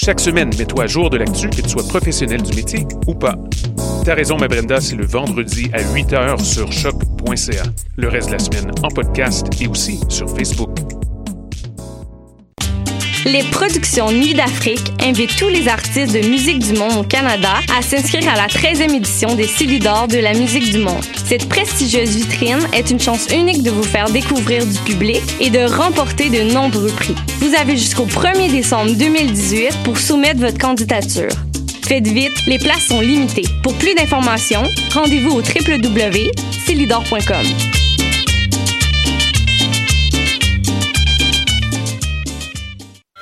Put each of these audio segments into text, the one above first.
Chaque semaine, mets-toi à jour de l'actu, que tu sois professionnel du métier ou pas. T'as raison, ma Brenda, c'est le vendredi à 8h sur choc.ca. Le reste de la semaine en podcast et aussi sur Facebook. Les productions Nuit d'Afrique invitent tous les artistes de musique du monde au Canada à s'inscrire à la 13e édition des Célidors de la musique du monde. Cette prestigieuse vitrine est une chance unique de vous faire découvrir du public et de remporter de nombreux prix. Vous avez jusqu'au 1er décembre 2018 pour soumettre votre candidature. Faites vite, les places sont limitées. Pour plus d'informations, rendez-vous au www.celidor.com.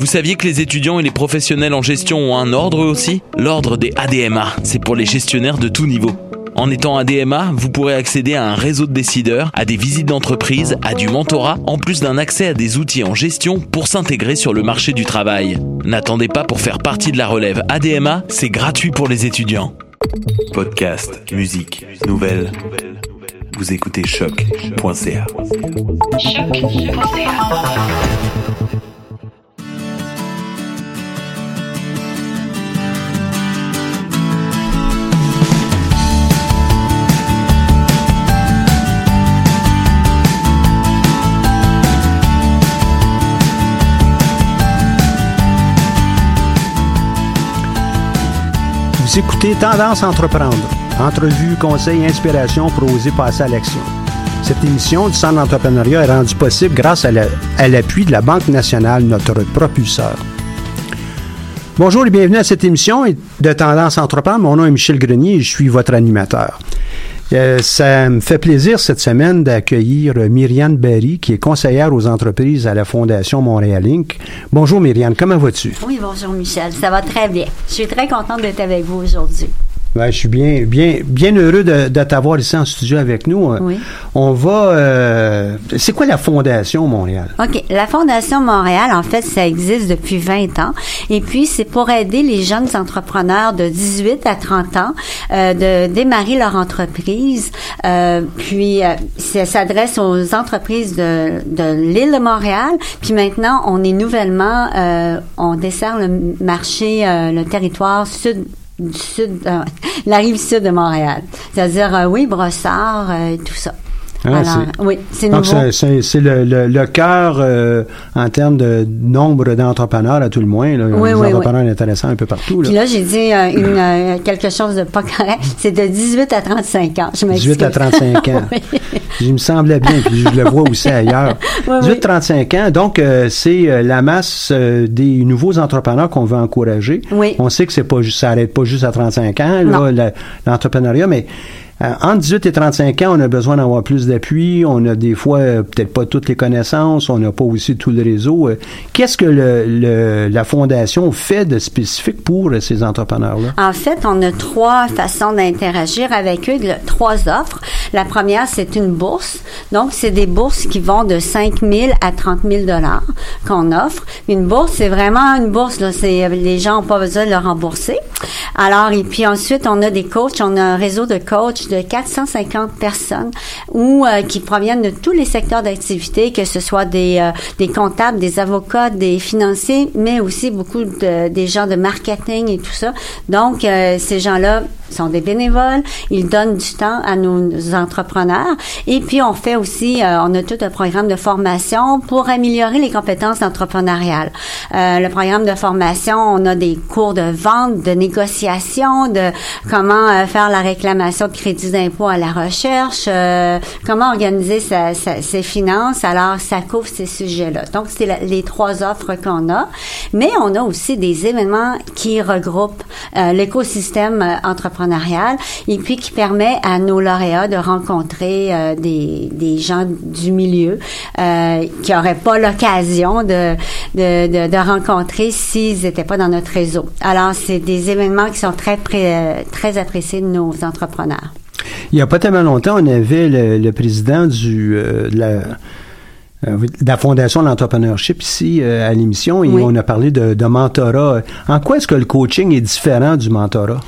Vous saviez que les étudiants et les professionnels en gestion ont un ordre eux aussi? L'ordre des ADMA, c'est pour les gestionnaires de tout niveau. En étant ADMA, vous pourrez accéder à un réseau de décideurs, à des visites d'entreprise, à du mentorat, en plus d'un accès à des outils en gestion pour s'intégrer sur le marché du travail. N'attendez pas pour faire partie de la relève ADMA, c'est gratuit pour les étudiants. Podcast, musique, nouvelles. Vous écoutez choc.ca. Vous écoutez Tendance Entreprendre. Entrevue, conseils, inspiration pour oser passer à l'action. Cette émission du Centre d'entrepreneuriat est rendue possible grâce à la- à l'appui de la Banque nationale, notre propulseur. Bonjour et bienvenue à cette émission de Tendance Entreprendre. Mon nom est Michel Grenier et je suis votre animateur. Euh, ça me fait plaisir cette semaine d'accueillir euh, Myriane Berry, qui est conseillère aux entreprises à la Fondation Montréal Inc. Bonjour Myriane, comment vas-tu? Oui, bonjour Michel, ça va très bien. Je suis très contente d'être avec vous aujourd'hui. Ouais, je suis bien, bien, bien heureux de, de t'avoir ici en studio avec nous. Oui. On va. euh, c'est quoi la Fondation Montréal? OK. La Fondation Montréal, en fait, ça existe depuis 20 ans. Et puis, c'est pour aider les jeunes entrepreneurs de 18 à 30 ans euh, de démarrer leur entreprise. Euh, puis, euh, ça s'adresse aux entreprises de, de l'île de Montréal. Puis maintenant, on est nouvellement, euh, on dessert le marché, euh, le territoire sud du sud, euh, la rive sud de Montréal. C'est-à-dire, euh, oui, Brossard, euh, tout ça. Ah, Alors, c'est- oui, c'est Donc, nouveau. c'est- c'est le, le, le cœur euh, en termes de nombre d'entrepreneurs, à tout le moins. Là. Oui, des oui, entrepreneurs intéressants un peu partout. Puis Là. là, j'ai dit euh, une, euh, quelque chose de pas correct. C'est de 18 à 35 ans. Je m'excuse. 18 à 35 ans. Oui. Il me semblait bien, puis je le vois aussi ailleurs. Oui, oui. 18-35 ans, donc euh, c'est euh, la masse euh, des nouveaux entrepreneurs qu'on veut encourager. Oui. On sait que c'est pas juste, ça arrête pas juste à 35 ans, là, l'entrepreneuriat, mais euh, entre 18 et 35 ans, on a besoin d'avoir plus d'appui. On a des fois euh, peut-être pas toutes les connaissances. On n'a pas aussi tout le réseau. Euh, Qu'est-ce que la fondation fait de spécifique pour euh, ces entrepreneurs-là? En fait, on a trois façons d'interagir avec eux, trois offres. La première, c'est une bourse. Donc, c'est des bourses qui vont de 5 000 à 30 000 dollars qu'on offre. Une bourse, c'est vraiment une bourse. Là, c'est les gens n'ont pas besoin de le rembourser. Alors, et puis ensuite, on a des coachs. On a un réseau de coachs de 450 personnes ou euh, qui proviennent de tous les secteurs d'activité, que ce soit des euh, des comptables, des avocats, des financiers, mais aussi beaucoup de, des gens de marketing et tout ça. Donc, euh, ces gens-là sont des bénévoles, ils donnent du temps à nos entrepreneurs. Et puis, on fait aussi, euh, on a tout un programme de formation pour améliorer les compétences entrepreneuriales. Euh, le programme de formation, on a des cours de vente, de négociation, de comment euh, faire la réclamation de crédits d'impôt à la recherche, euh, comment organiser sa, sa- ses finances. Alors, ça couvre ces sujets-là. Donc, c'est les trois offres qu'on a. Mais on a aussi des événements qui regroupent euh, l'écosystème euh, et puis qui permet à nos lauréats de rencontrer euh, des, des gens du milieu euh, qui n'auraient pas l'occasion de, de, de, de rencontrer s'ils n'étaient pas dans notre réseau. Alors, c'est des événements qui sont très, très appréciés de nos entrepreneurs. Il n'y a pas tellement longtemps, on avait le, le président du, euh, de, la, euh, de la Fondation de l'entrepreneurship ici euh, à l'émission et Oui. on a parlé de, de mentorat. En quoi est-ce que le coaching est différent du mentorat?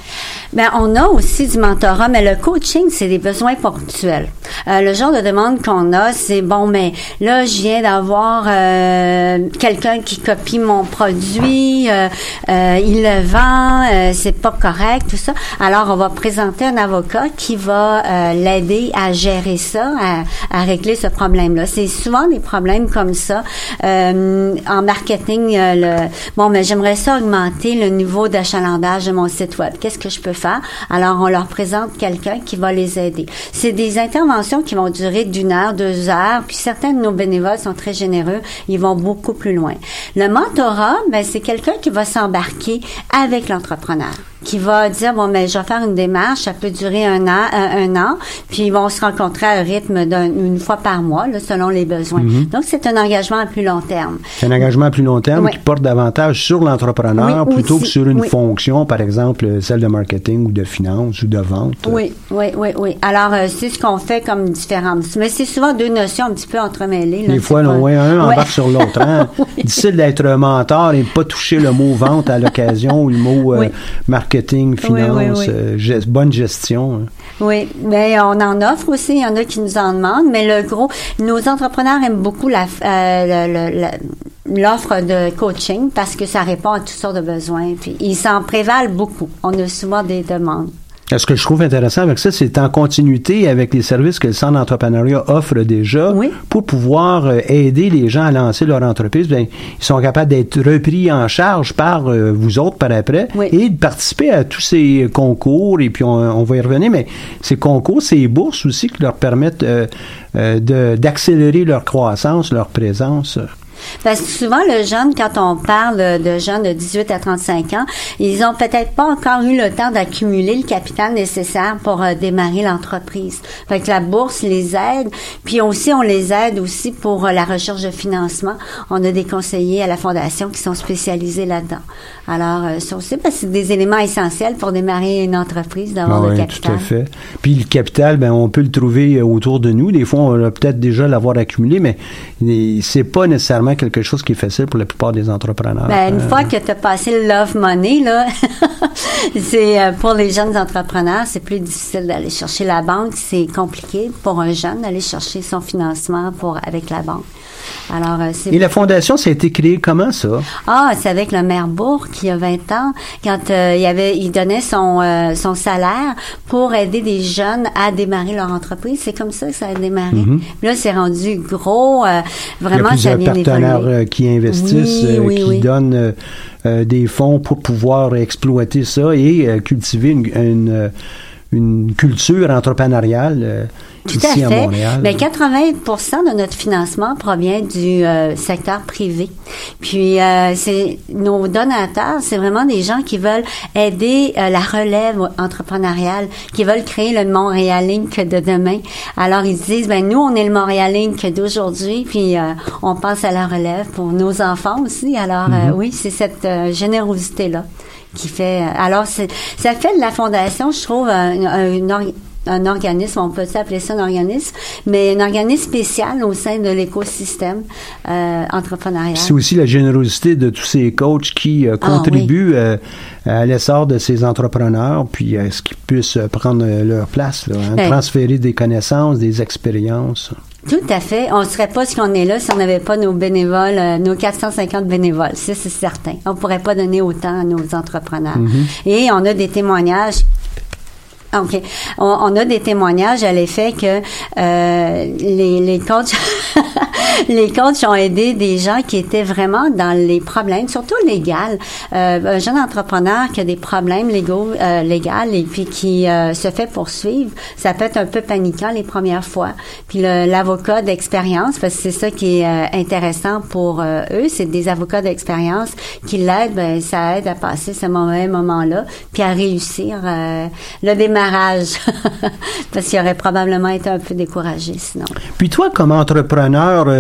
Ben, on a aussi du mentorat, mais le coaching, c'est des besoins ponctuels. Euh, le genre de demande qu'on a, c'est bon, mais là, je viens d'avoir euh, quelqu'un qui copie mon produit, euh, euh, il le vend, euh, c'est pas correct, tout ça. Alors, on va présenter un avocat qui va euh, l'aider à gérer ça, à, à régler ce problème-là. C'est souvent des problèmes comme ça. Euh, en marketing, euh, le, bon, mais j'aimerais ça augmenter le niveau d'achalandage de mon site web. Qu'est-ce que je peux faire? Alors, on leur présente quelqu'un qui va les aider. C'est des interventions qui vont durer d'une heure, deux heures, puis certains de nos bénévoles sont très généreux, ils vont beaucoup plus loin. Le mentorat, ben, c'est quelqu'un qui va s'embarquer avec l'entrepreneur qui va dire bon mais je vais faire une démarche ça peut durer un an euh, un an puis ils vont se rencontrer à un rythme d'une fois par mois là, selon les besoins donc c'est un engagement à plus long terme C'est un engagement à plus long terme Oui. qui porte davantage sur l'entrepreneur Oui, plutôt aussi. que sur une Oui. fonction, par exemple celle de marketing ou de finance ou de vente. Oui, oui, oui, oui. Alors, euh, c'est ce qu'on fait comme différence. Mais c'est souvent deux notions un petit peu entremêlées. là. Des fois, pas- ouais, un embarque sur l'autre. Hein? Difficile d'être mentor et pas toucher le mot vente à l'occasion ou le mot euh, Oui. Marketing, Oui, oui, finance, oui. euh, gest- bonne gestion. hein. Oui, mais on en offre aussi. Il y en a qui nous en demandent. Mais le gros, nos entrepreneurs aiment beaucoup la, euh, l'offre de coaching parce que ça répond à toutes sortes de besoins. Puis ils s'en prévalent beaucoup. On a souvent des demandes. Ce que je trouve intéressant avec ça, c'est en continuité avec les services que le Centre d'entrepreneuriat offre déjà Oui. pour pouvoir euh, aider les gens à lancer leur entreprise. Bien, ils sont capables d'être repris en charge par euh, vous autres par après Oui. et de participer à tous ces concours. Et puis, on, on va y revenir, mais ces concours, ces bourses aussi qui leur permettent euh, euh, d'accélérer leur croissance, leur présence. Parce que souvent, le jeune, quand on parle de jeunes de 18 à 35 ans, ils ont peut-être pas encore eu le temps d'accumuler le capital nécessaire pour euh, démarrer l'entreprise. Fait que la bourse les aide, puis aussi on les aide aussi pour euh, la recherche de financement. On a des conseillers à la fondation qui sont spécialisés là-dedans. Alors, euh, ça aussi, parce que c'est des éléments essentiels pour démarrer une entreprise, d'avoir Ah le oui, capital. tout à fait. Puis le capital, ben on peut le trouver euh, autour de nous. Des fois, on va peut-être déjà l'avoir accumulé, mais c'est pas nécessairement quelque chose qui est facile pour la plupart des entrepreneurs. Ben, une Euh, fois que tu as passé le love money, là, c'est euh, pour les jeunes entrepreneurs, c'est plus difficile d'aller chercher la banque. C'est compliqué pour un jeune d'aller chercher son financement pour avec la banque. Alors, euh, c'est Et la fondation, ça a été créé comment ça? ah, c'est avec le maire Bourg qui a 20 ans, quand euh, il avait, il donnait son euh, son salaire pour aider des jeunes à démarrer leur entreprise. C'est comme ça que ça a démarré. Puis Là, c'est rendu gros. euh, Il y a vraiment, plusieurs euh, qui investissent, Oui, euh, qui donnent euh, des fonds pour pouvoir exploiter ça et cultiver une, une, euh, une culture entrepreneuriale euh, Tout ici à à, fait. Montréal. Mais 80 de notre financement provient du euh, secteur privé. Puis euh, c'est nos donateurs, c'est vraiment des gens qui veulent aider euh, la relève entrepreneuriale, qui veulent créer le Montréal Inc de demain. Alors ils se disent ben nous on est le Montréal Inc d'aujourd'hui, puis euh, on pense à la relève pour nos enfants aussi. Alors euh, Mm-hmm. oui, c'est cette générosité là qui fait. alors c'est ça fait de la fondation, je trouve, un, un- un organisme, on peut appeler ça un organisme, mais un organisme spécial au sein de l'écosystème euh, entrepreneurial. C'est aussi la générosité de tous ces coachs qui euh, Ah, contribuent euh, à l'essor de ces entrepreneurs, puis à ce qu'ils puissent euh, prendre euh, leur place, là, hein, Ben. transférer des connaissances, des expériences. Tout à fait. On serait pas ce qu'on est là si on n'avait pas nos bénévoles, euh, nos 450 bénévoles. Ça, c'est certain. On pourrait pas donner autant à nos entrepreneurs. Mm-hmm. Et on a des témoignages OK. On, on a des témoignages à l'effet que euh, les, les coachs les coachs ont aidé des gens qui étaient vraiment dans les problèmes, surtout légal. Euh, un jeune entrepreneur qui a des problèmes légaux, euh, légaux et puis qui euh, se fait poursuivre, ça peut être un peu paniquant les premières fois. Puis l'avocat d'expérience, parce que c'est ça qui est euh, intéressant pour euh, eux, c'est des avocats d'expérience qui l'aident, ben, ça aide à passer ce mauvais moment-là, puis à réussir le démarrage, parce qu'il aurait probablement été un peu découragé sinon. Puis toi, comme entrepreneur, euh,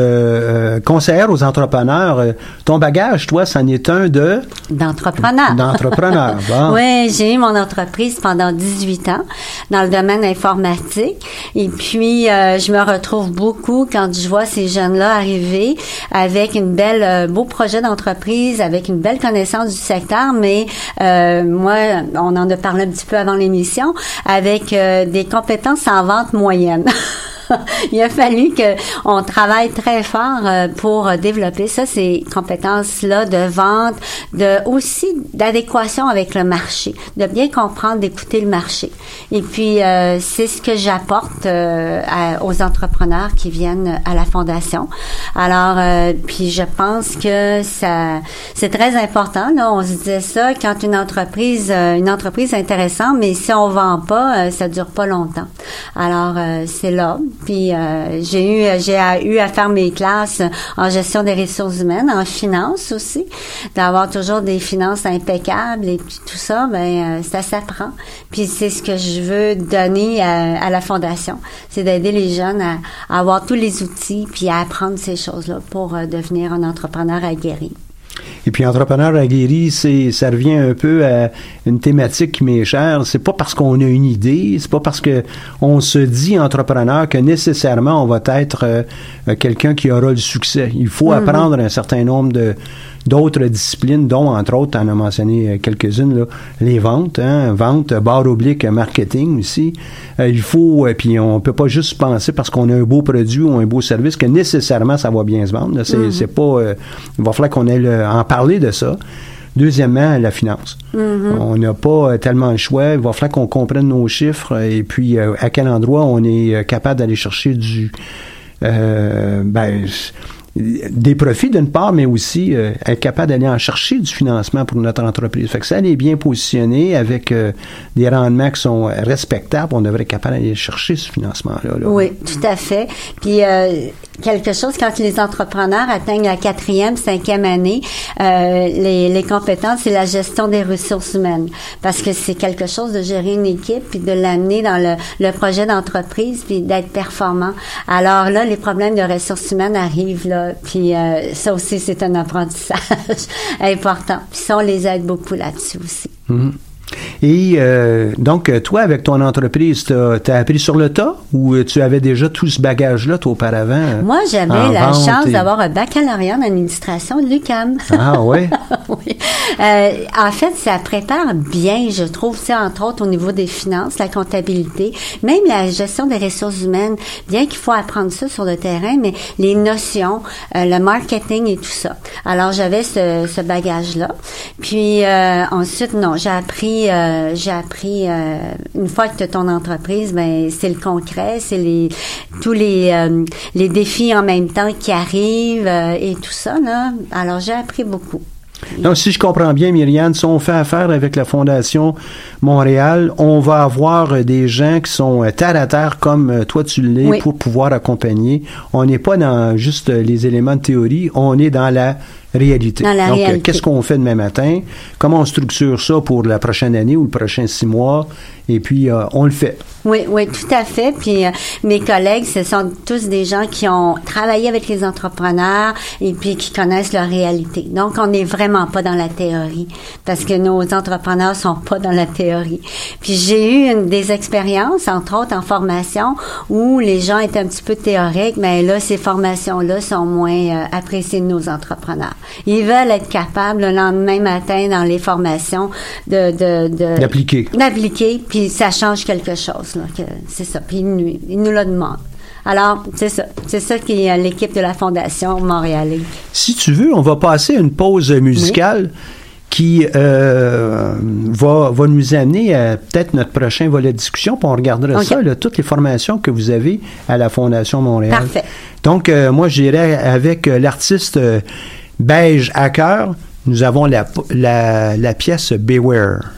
euh, conseillère aux entrepreneurs, euh, ton bagage, toi, c'en est un de D'entrepreneur. d'entrepreneur. Bon. Oui, j'ai eu mon entreprise pendant 18 ans dans le domaine informatique. Et puis, euh, je me retrouve beaucoup quand je vois ces jeunes-là arriver avec une belle, euh, beau projet d'entreprise, avec une belle connaissance du secteur, mais euh, moi, on en a parlé un petit peu avant l'émission, avec euh, des compétences en vente moyenne. Il a fallu que on travaille très fort euh, pour développer ça, ces compétences-là de vente, de aussi d'adéquation avec le marché, de bien comprendre, d'écouter le marché. Et puis euh, c'est ce que j'apporte euh, aux entrepreneurs qui viennent à la fondation. Alors euh, puis je pense que ça c'est très important. Là, on se disait ça quand une entreprise euh, une entreprise intéressante, mais si on vend pas, euh, ça dure pas longtemps. Alors c'est là. Puis euh, j'ai eu j'ai eu à faire mes classes en gestion des ressources humaines, en finance aussi, d'avoir toujours des finances impeccables et puis tout ça, ben euh, ça s'apprend. Puis c'est ce que je veux donner à, à la fondation, c'est d'aider les jeunes à, à avoir tous les outils puis à apprendre ces choses-là pour euh, devenir un entrepreneur aguerri. Et puis entrepreneur aguerri, c'est ça revient un peu à une thématique qui m'est chère. C'est pas parce qu'on a une idée, c'est pas parce que on se dit entrepreneur que nécessairement on va être euh, euh, quelqu'un qui aura le succès. Il faut apprendre un certain nombre de d'autres disciplines, dont entre autres, on a mentionné euh, quelques-unes, là, les ventes, hein, vente, barre oblique, marketing aussi. Euh, il faut, euh, puis on peut pas juste penser parce qu'on a un beau produit ou un beau service que nécessairement ça va bien se vendre. C'est, c'est pas, il va falloir qu'on ait le- en parler de ça. Deuxièmement, la finance. On n'a pas tellement le choix. Il va falloir qu'on comprenne nos chiffres et puis à quel endroit on est capable d'aller chercher du euh, ben, des profits d'une part, mais aussi euh, être capable d'aller en chercher du financement pour notre entreprise. Fait que ça, elle est bien positionnée avec euh, des rendements qui sont respectables. On devrait être capable d'aller chercher ce financement-là. là. Oui, tout à fait. Puis euh, quelque chose quand les entrepreneurs atteignent la quatrième, cinquième année, euh, les, les compétences, c'est la gestion des ressources humaines, parce que c'est quelque chose de gérer une équipe puis de l'amener dans le, le projet d'entreprise puis d'être performant. Alors là, les problèmes de ressources humaines arrivent là, puis euh, ça aussi c'est un apprentissage important. Puis ça, on les aide beaucoup là-dessus aussi. Mhm. Et euh, donc, euh, toi, avec ton entreprise, tu as, appris sur le tas ou euh, tu avais déjà tout ce bagage-là, auparavant? euh, Moi, j'avais la chance et- d'avoir un baccalauréat en administration de l'UQAM. Ah, ouais? oui. Euh, en fait, ça prépare bien, je trouve, ça, entre autres au niveau des finances, la comptabilité, même la gestion des ressources humaines, bien qu'il faut apprendre ça sur le terrain, mais les notions, euh, le marketing et tout ça. Alors, j'avais ce, ce bagage-là. Puis euh, ensuite, non, j'ai appris, euh, j'ai appris euh, une fois que tu as ton entreprise, ben c'est le concret, c'est les tous les euh, les défis en même temps qui arrivent et tout ça là. Alors, j'ai appris beaucoup. Donc, si je comprends bien, Myriane, si on fait affaire avec la Fondation Montréal, on va avoir des gens qui sont terre à terre comme toi tu l'es Oui. pour pouvoir accompagner. On n'est pas dans juste les éléments de théorie, on est dans la réalité. Dans la Donc, euh, réalité. qu'est-ce qu'on fait demain matin? Comment on structure ça pour la prochaine année ou le prochain six mois? Et puis, euh, on le fait. Oui, oui, tout à fait. Puis euh, mes collègues, ce sont tous des gens qui ont travaillé avec les entrepreneurs et puis qui connaissent leur réalité. Donc, on n'est vraiment pas dans la théorie parce que nos entrepreneurs sont pas dans la théorie. Puis j'ai eu une, des expériences, entre autres en formation, où les gens étaient un petit peu théoriques, mais là, ces formations-là sont moins euh, appréciées de nos entrepreneurs. Ils veulent être capables le lendemain matin dans les formations de de D'appliquer. d'appliquer, puis ça change quelque chose. Là, que c'est ça. Puis ils nous, ils nous le demandent. Alors, c'est ça. C'est ça qui est l'équipe de la Fondation Montréalais. Si tu veux, on va passer à une pause musicale qui euh, va, va nous amener à peut-être notre prochain volet de discussion, puis on regardera ça, là, toutes les formations que vous avez à la Fondation Montréal. Parfait. Donc, euh, moi, j'irai avec euh, l'artiste euh, Beige Hacker. Nous avons la, la, la pièce Beware.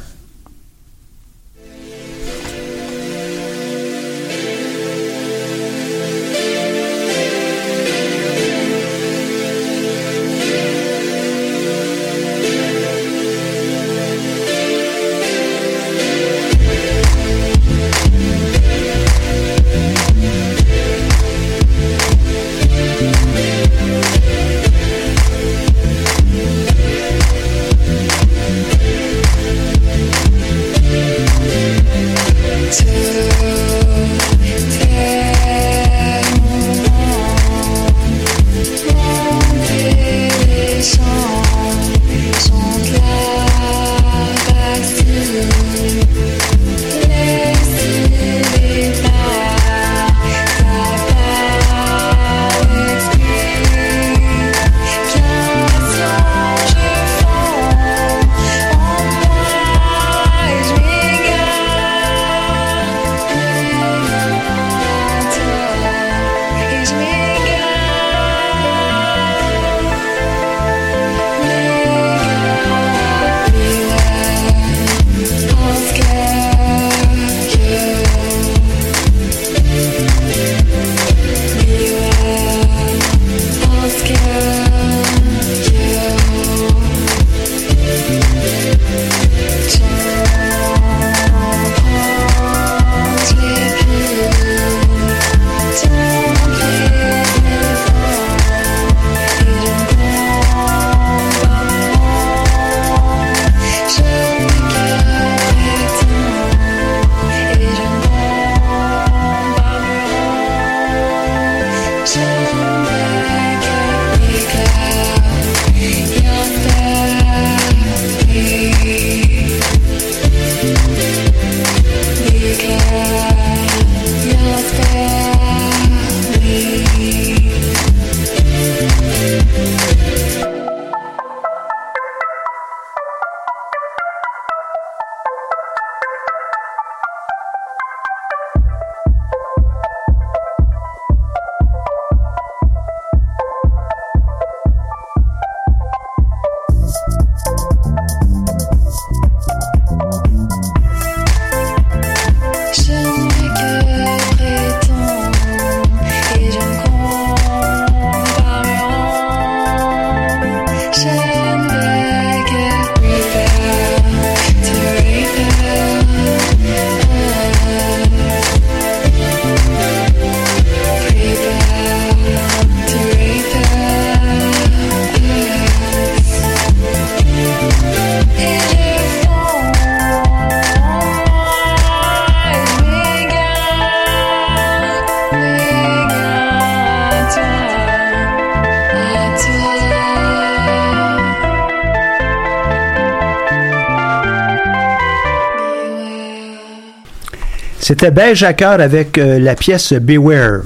C'était Beige à cœur avec euh, la pièce Beware.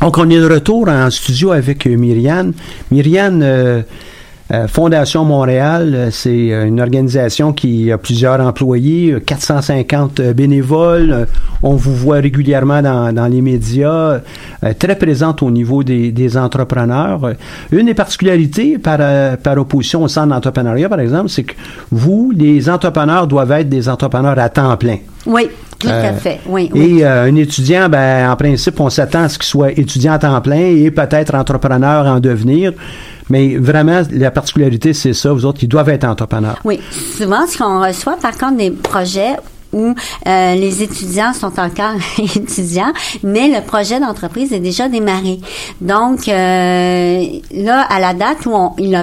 Donc, on est de retour en studio avec euh, Myriane. Myriane, euh, Fondation Montréal, c'est une organisation qui a plusieurs employés, euh, 450 euh, bénévoles. On vous voit régulièrement dans, les médias, très présente au niveau des, entrepreneurs. Une des particularités par, par opposition au centre d'entrepreneuriat, par exemple, c'est que vous, les entrepreneurs, doivent être des entrepreneurs à temps plein. Oui, tout Euh, à fait. Oui, oui. Et euh, un étudiant, ben, en principe, on s'attend à ce qu'il soit étudiant à temps plein et peut-être entrepreneur en devenir. Mais vraiment, la particularité, c'est ça. Vous autres, ils doivent être entrepreneurs. Oui, souvent, ce qu'on reçoit, par contre, des projets où euh, les étudiants sont encore étudiants, mais le projet d'entreprise est déjà démarré. Donc, euh, là, à la date où on, ils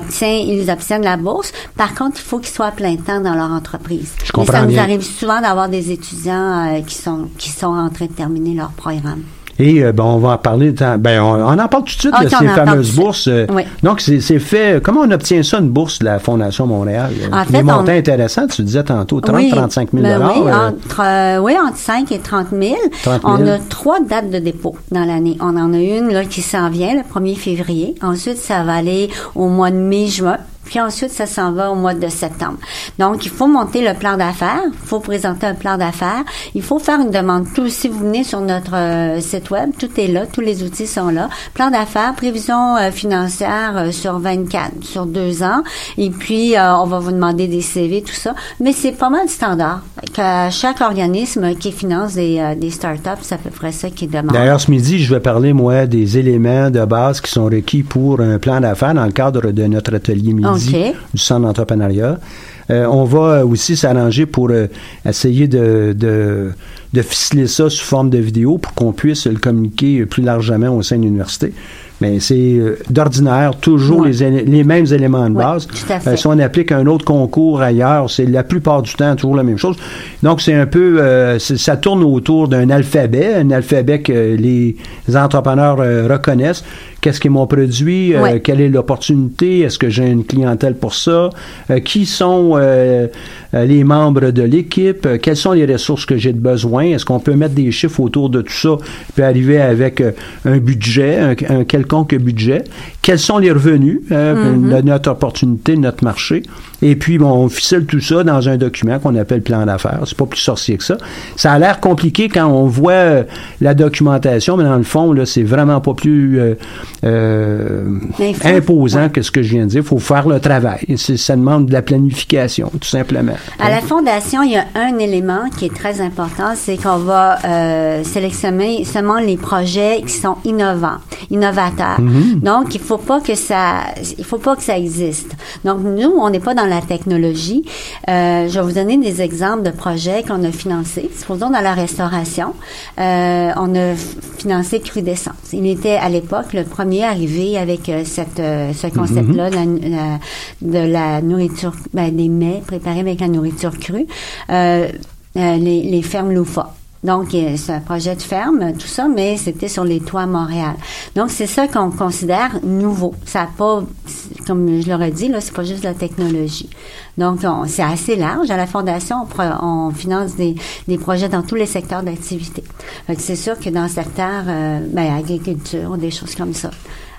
obtiennent la bourse, par contre, il faut qu'ils soient à plein temps dans leur entreprise. Je comprends Et ça nous arrive souvent d'avoir des étudiants euh, qui sont qui sont en train de terminer leur programme. Et euh, ben, on va en parler. Ben, on, on en parle tout de suite Ok, de on ces fameuses de bourses. euh, Oui. Donc, c'est fait. Comment on obtient ça, une bourse de la Fondation Montréal? En Les fait, montants on- intéressants, tu disais tantôt, 30, Oui, 35 000 ben oui, euh, entre, euh, oui, entre 5 et 30 000. 30 000. On a trois dates de dépôt dans l'année. On en a une là, qui s'en vient le 1er février. Ensuite, ça va aller au mois de mai-juin. Puis ensuite, ça s'en va au mois de septembre. Donc, il faut monter le plan d'affaires. Il faut présenter un plan d'affaires. Il faut faire une demande. Tout, si vous venez sur notre euh, site web, tout est là. Tous les outils sont là. Plan d'affaires, prévision euh, financière euh, sur 24, sur deux ans. Et puis, on va vous demander des CV, tout ça. Mais c'est pas mal standard. Que chaque organisme qui finance des, startups, c'est à peu près ça qui demande. D'ailleurs, ce midi, je vais parler, moi, des éléments de base qui sont requis pour un plan d'affaires dans le cadre de notre atelier midi du centre d'entrepreneuriat. Euh, on va aussi s'arranger pour euh, essayer de, de, de, ficeler ça sous forme de vidéo pour qu'on puisse le communiquer plus largement au sein de l'université. Mais c'est euh, d'ordinaire toujours les, les, mêmes éléments de base. Euh, si on applique un autre concours ailleurs, c'est la plupart du temps toujours la même chose. Donc c'est un peu, euh, ça tourne autour d'un alphabet, un alphabet que les entrepreneurs reconnaissent. Qu'est-ce qui est mon produit Quelle est l'opportunité Est-ce que j'ai une clientèle pour ça Qui sont les membres de l'équipe Quelles sont les ressources que j'ai de besoin Est-ce qu'on peut mettre des chiffres autour de tout ça Puis arriver avec un budget, un, un quelconque budget, quels sont les revenus euh, mm-hmm. de notre opportunité, notre marché, et puis bon, on ficelle tout ça dans un document qu'on appelle plan d'affaires. C'est pas plus sorcier que ça. Ça a l'air compliqué quand on voit euh, la documentation, mais dans le fond, là, c'est vraiment pas plus euh, imposant que ce que je viens de dire. Il faut faire le travail. Ça demande de la planification, tout simplement. À la fondation, il y a un élément qui est très important, c'est qu'on va sélectionner seulement les projets qui sont innovants, innovateurs Mhm. Donc, il faut pas que ça, il faut pas que ça existe. Donc, nous, on n'est pas dans la technologie. Euh, je vais vous donner des exemples de projets qu'on a financés. Supposons dans la restauration, euh, on a financé Crudescence. Il était à l'époque le premier arrivé avec euh, cette, ce concept-là mhm. de la nourriture, ben, des mets préparés avec la nourriture crue. les, les fermes Loufa. Donc, c'est un projet de ferme, tout ça, mais c'était sur les toits Montréal. Donc, c'est ça qu'on considère nouveau. Ça n'a pas, comme je l'aurais dit, là, c'est pas juste la technologie. Donc, c'est assez large. À la Fondation, on, finance des, des, projets dans tous les secteurs d'activité. C'est sûr que dans le secteur, euh, ben, agriculture, des choses comme ça.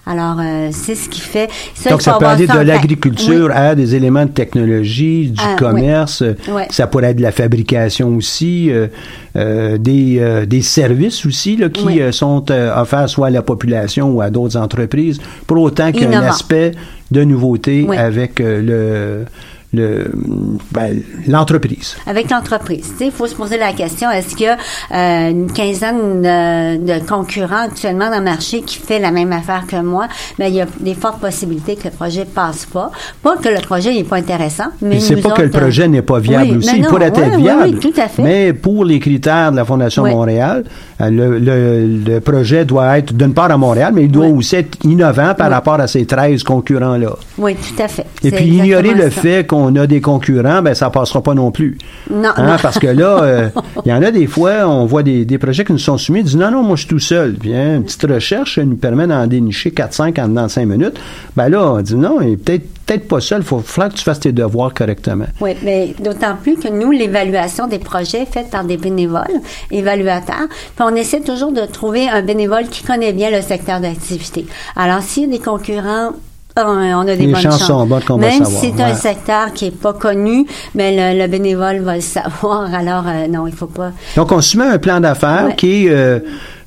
Alors, euh, c'est ce qui fait. Donc, ça peut aller de l'agriculture à des éléments de technologie, du ah, commerce. Ça pourrait être de la fabrication aussi, euh, euh des, euh, des services aussi là, qui sont offerts soit à la population ou à d'autres entreprises, pour autant qu'il y ait un aspect de nouveauté avec le ben, l'entreprise. Avec l'entreprise. Il faut se poser la question, est-ce qu'il y a euh, une quinzaine de, concurrents actuellement dans le marché qui fait la même affaire que moi? Ben, il y a des fortes possibilités que le projet passe pas. Pas que le projet n'est pas intéressant, mais c'est pas que le projet n'est pas viable aussi. il pourrait être viable. Oui, tout à fait. Mais pour les critères de la Fondation Montréal, euh, le, le, projet doit être d'une part à Montréal, mais il doit aussi être innovant par rapport à ces 13 concurrents-là. Oui, tout à fait. Et puis ignorer le fait qu'on on a des concurrents, ben ça passera pas non plus. Non. Hein, parce que là, euh, il y en a des fois, on voit des, projets qui nous sont soumis, ils disent non, non, moi je suis tout seul. Bien, une petite recherche nous permet d'en dénicher 4-5 en dans 5 minutes. Ben là, on dit non, il peut-être peut-être pas seul, il faut falloir que tu fasses tes devoirs correctement. Oui, mais d'autant plus que nous, l'évaluation des projets est faite par des bénévoles, évaluateurs, puis on essaie toujours de trouver un bénévole qui connaît bien le secteur d'activité. Alors, s'il y a des concurrents on a des Les bonnes chances. Sont bonnes Même si c'est un secteur qui est pas connu, mais le, bénévole va le savoir. Alors euh, non, il faut pas. Donc on soumet un plan d'affaires qui euh,